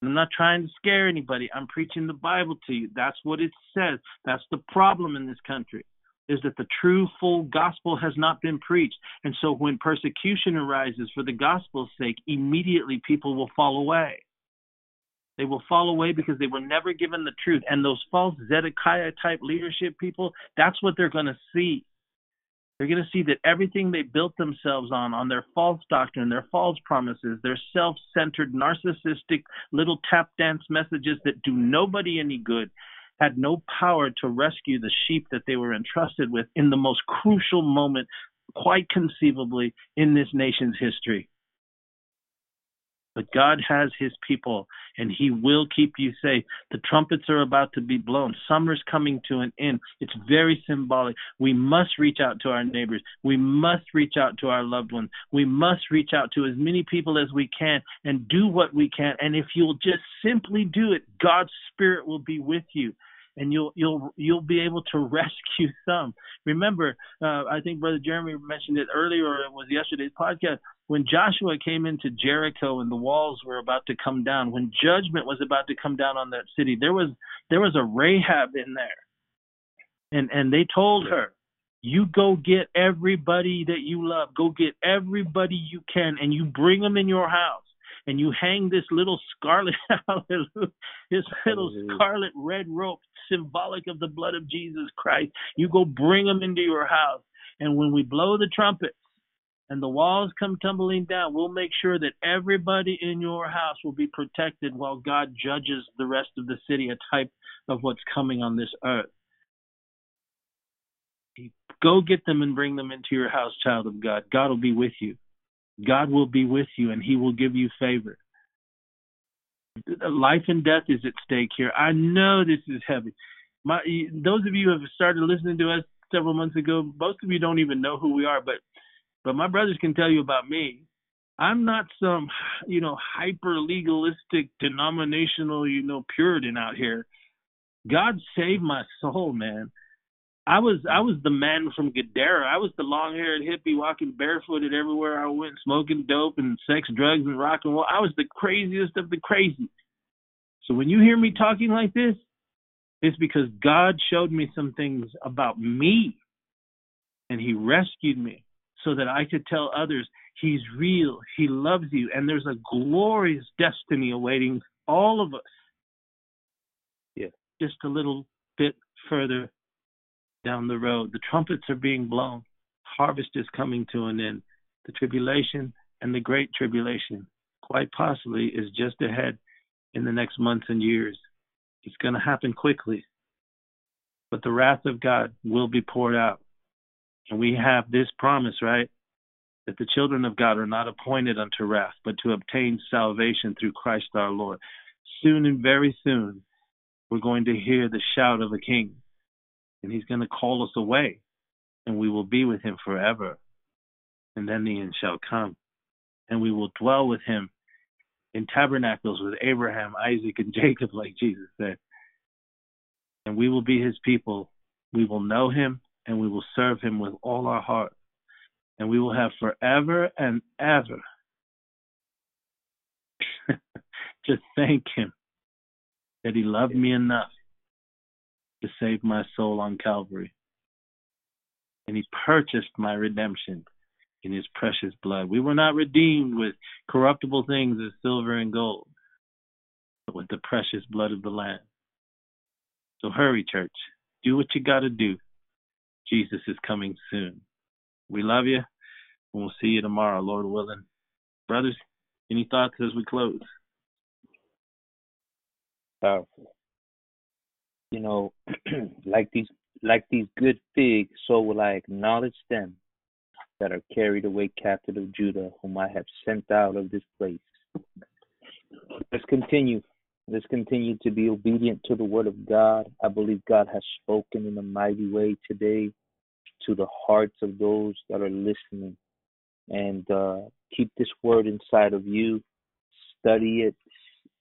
I'm not trying to scare anybody. I'm preaching the Bible to you. That's what it says. That's the problem in this country is that the true full gospel has not been preached. And so when persecution arises for the gospel's sake, immediately people will fall away. They will fall away because they were never given the truth. And those false Zedekiah type leadership people, that's what they're going to see. They're going to see that everything they built themselves on, on their false doctrine, their false promises, their self centered, narcissistic little tap dance messages that do nobody any good, had no power to rescue the sheep that they were entrusted with in the most crucial moment, quite conceivably, in this nation's history. But God has his people and he will keep you safe. The trumpets are about to be blown. Summer's coming to an end. It's very symbolic. We must reach out to our neighbors. We must reach out to our loved ones. We must reach out to as many people as we can and do what we can. And if you'll just simply do it, God's spirit will be with you and you'll you'll you'll be able to rescue some. Remember, uh, I think Brother Jeremy mentioned it earlier, or it was yesterday's podcast. When Joshua came into Jericho and the walls were about to come down, when judgment was about to come down on that city, there was there was a Rahab in there, and and they told her, "You go get everybody that you love, go get everybody you can, and you bring them in your house." and you hang this little scarlet this little scarlet red rope symbolic of the blood of Jesus Christ. You go bring them into your house. And when we blow the trumpets and the walls come tumbling down, we'll make sure that everybody in your house will be protected while God judges the rest of the city, a type of what's coming on this earth. Go get them and bring them into your house, child of God. God will be with you. God will be with you and he will give you favor. Life and death is at stake here. I know this is heavy. My those of you who have started listening to us several months ago, most of you don't even know who we are, but but my brothers can tell you about me. I'm not some, you know, hyper legalistic denominational, you know, Puritan out here. God saved my soul, man. I was I was the man from Gadara. I was the long haired hippie walking barefooted everywhere I went, smoking dope and sex, drugs, and rock and roll. I was the craziest of the crazy. So when you hear me talking like this, it's because God showed me some things about me and He rescued me so that I could tell others He's real, He loves you, and there's a glorious destiny awaiting all of us. Yeah. Just a little bit further down the road. The trumpets are being blown. Harvest is coming to an end. The tribulation and the great tribulation, quite possibly, is just ahead in the next months and years. It's going to happen quickly. But the wrath of God will be poured out. And we have this promise, right? That the children of God are not appointed unto wrath, but to obtain salvation through Christ our Lord. Soon and very soon, we're going to hear the shout of a king and he's going to call us away, and we will be with him forever. And then the end shall come, and we will dwell with him in tabernacles with Abraham, Isaac, and Jacob, like Jesus said. And we will be his people. We will know him and we will serve him with all our heart. And we will have forever and ever to thank him that he loved me enough to save my soul on Calvary. And he purchased my redemption in his precious blood. We were not redeemed with corruptible things as silver and gold, but with the precious blood of the Lamb. So hurry, church. Do what you got to do. Jesus is coming soon. We love you, and we'll see you tomorrow, Lord willing. Brothers, any thoughts as we close? Powerful. You know, like these like these good figs, so will I acknowledge them that are carried away captive of Judah, whom I have sent out of this place. Let's continue. Let's continue to be obedient to the word of God. I believe God has spoken in a mighty way today to the hearts of those that are listening. And uh, keep this word inside of you. Study it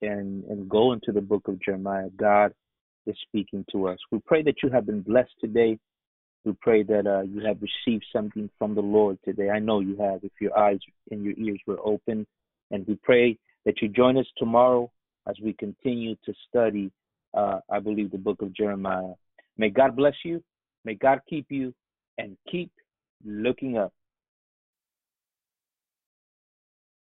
and, and go into the book of Jeremiah. God is speaking to us. We pray that you have been blessed today. We pray that uh, you have received something from the Lord today. I know you have if your eyes and your ears were open. And we pray that you join us tomorrow as we continue to study, uh, I believe, the book of Jeremiah. May God bless you. May God keep you and keep looking up.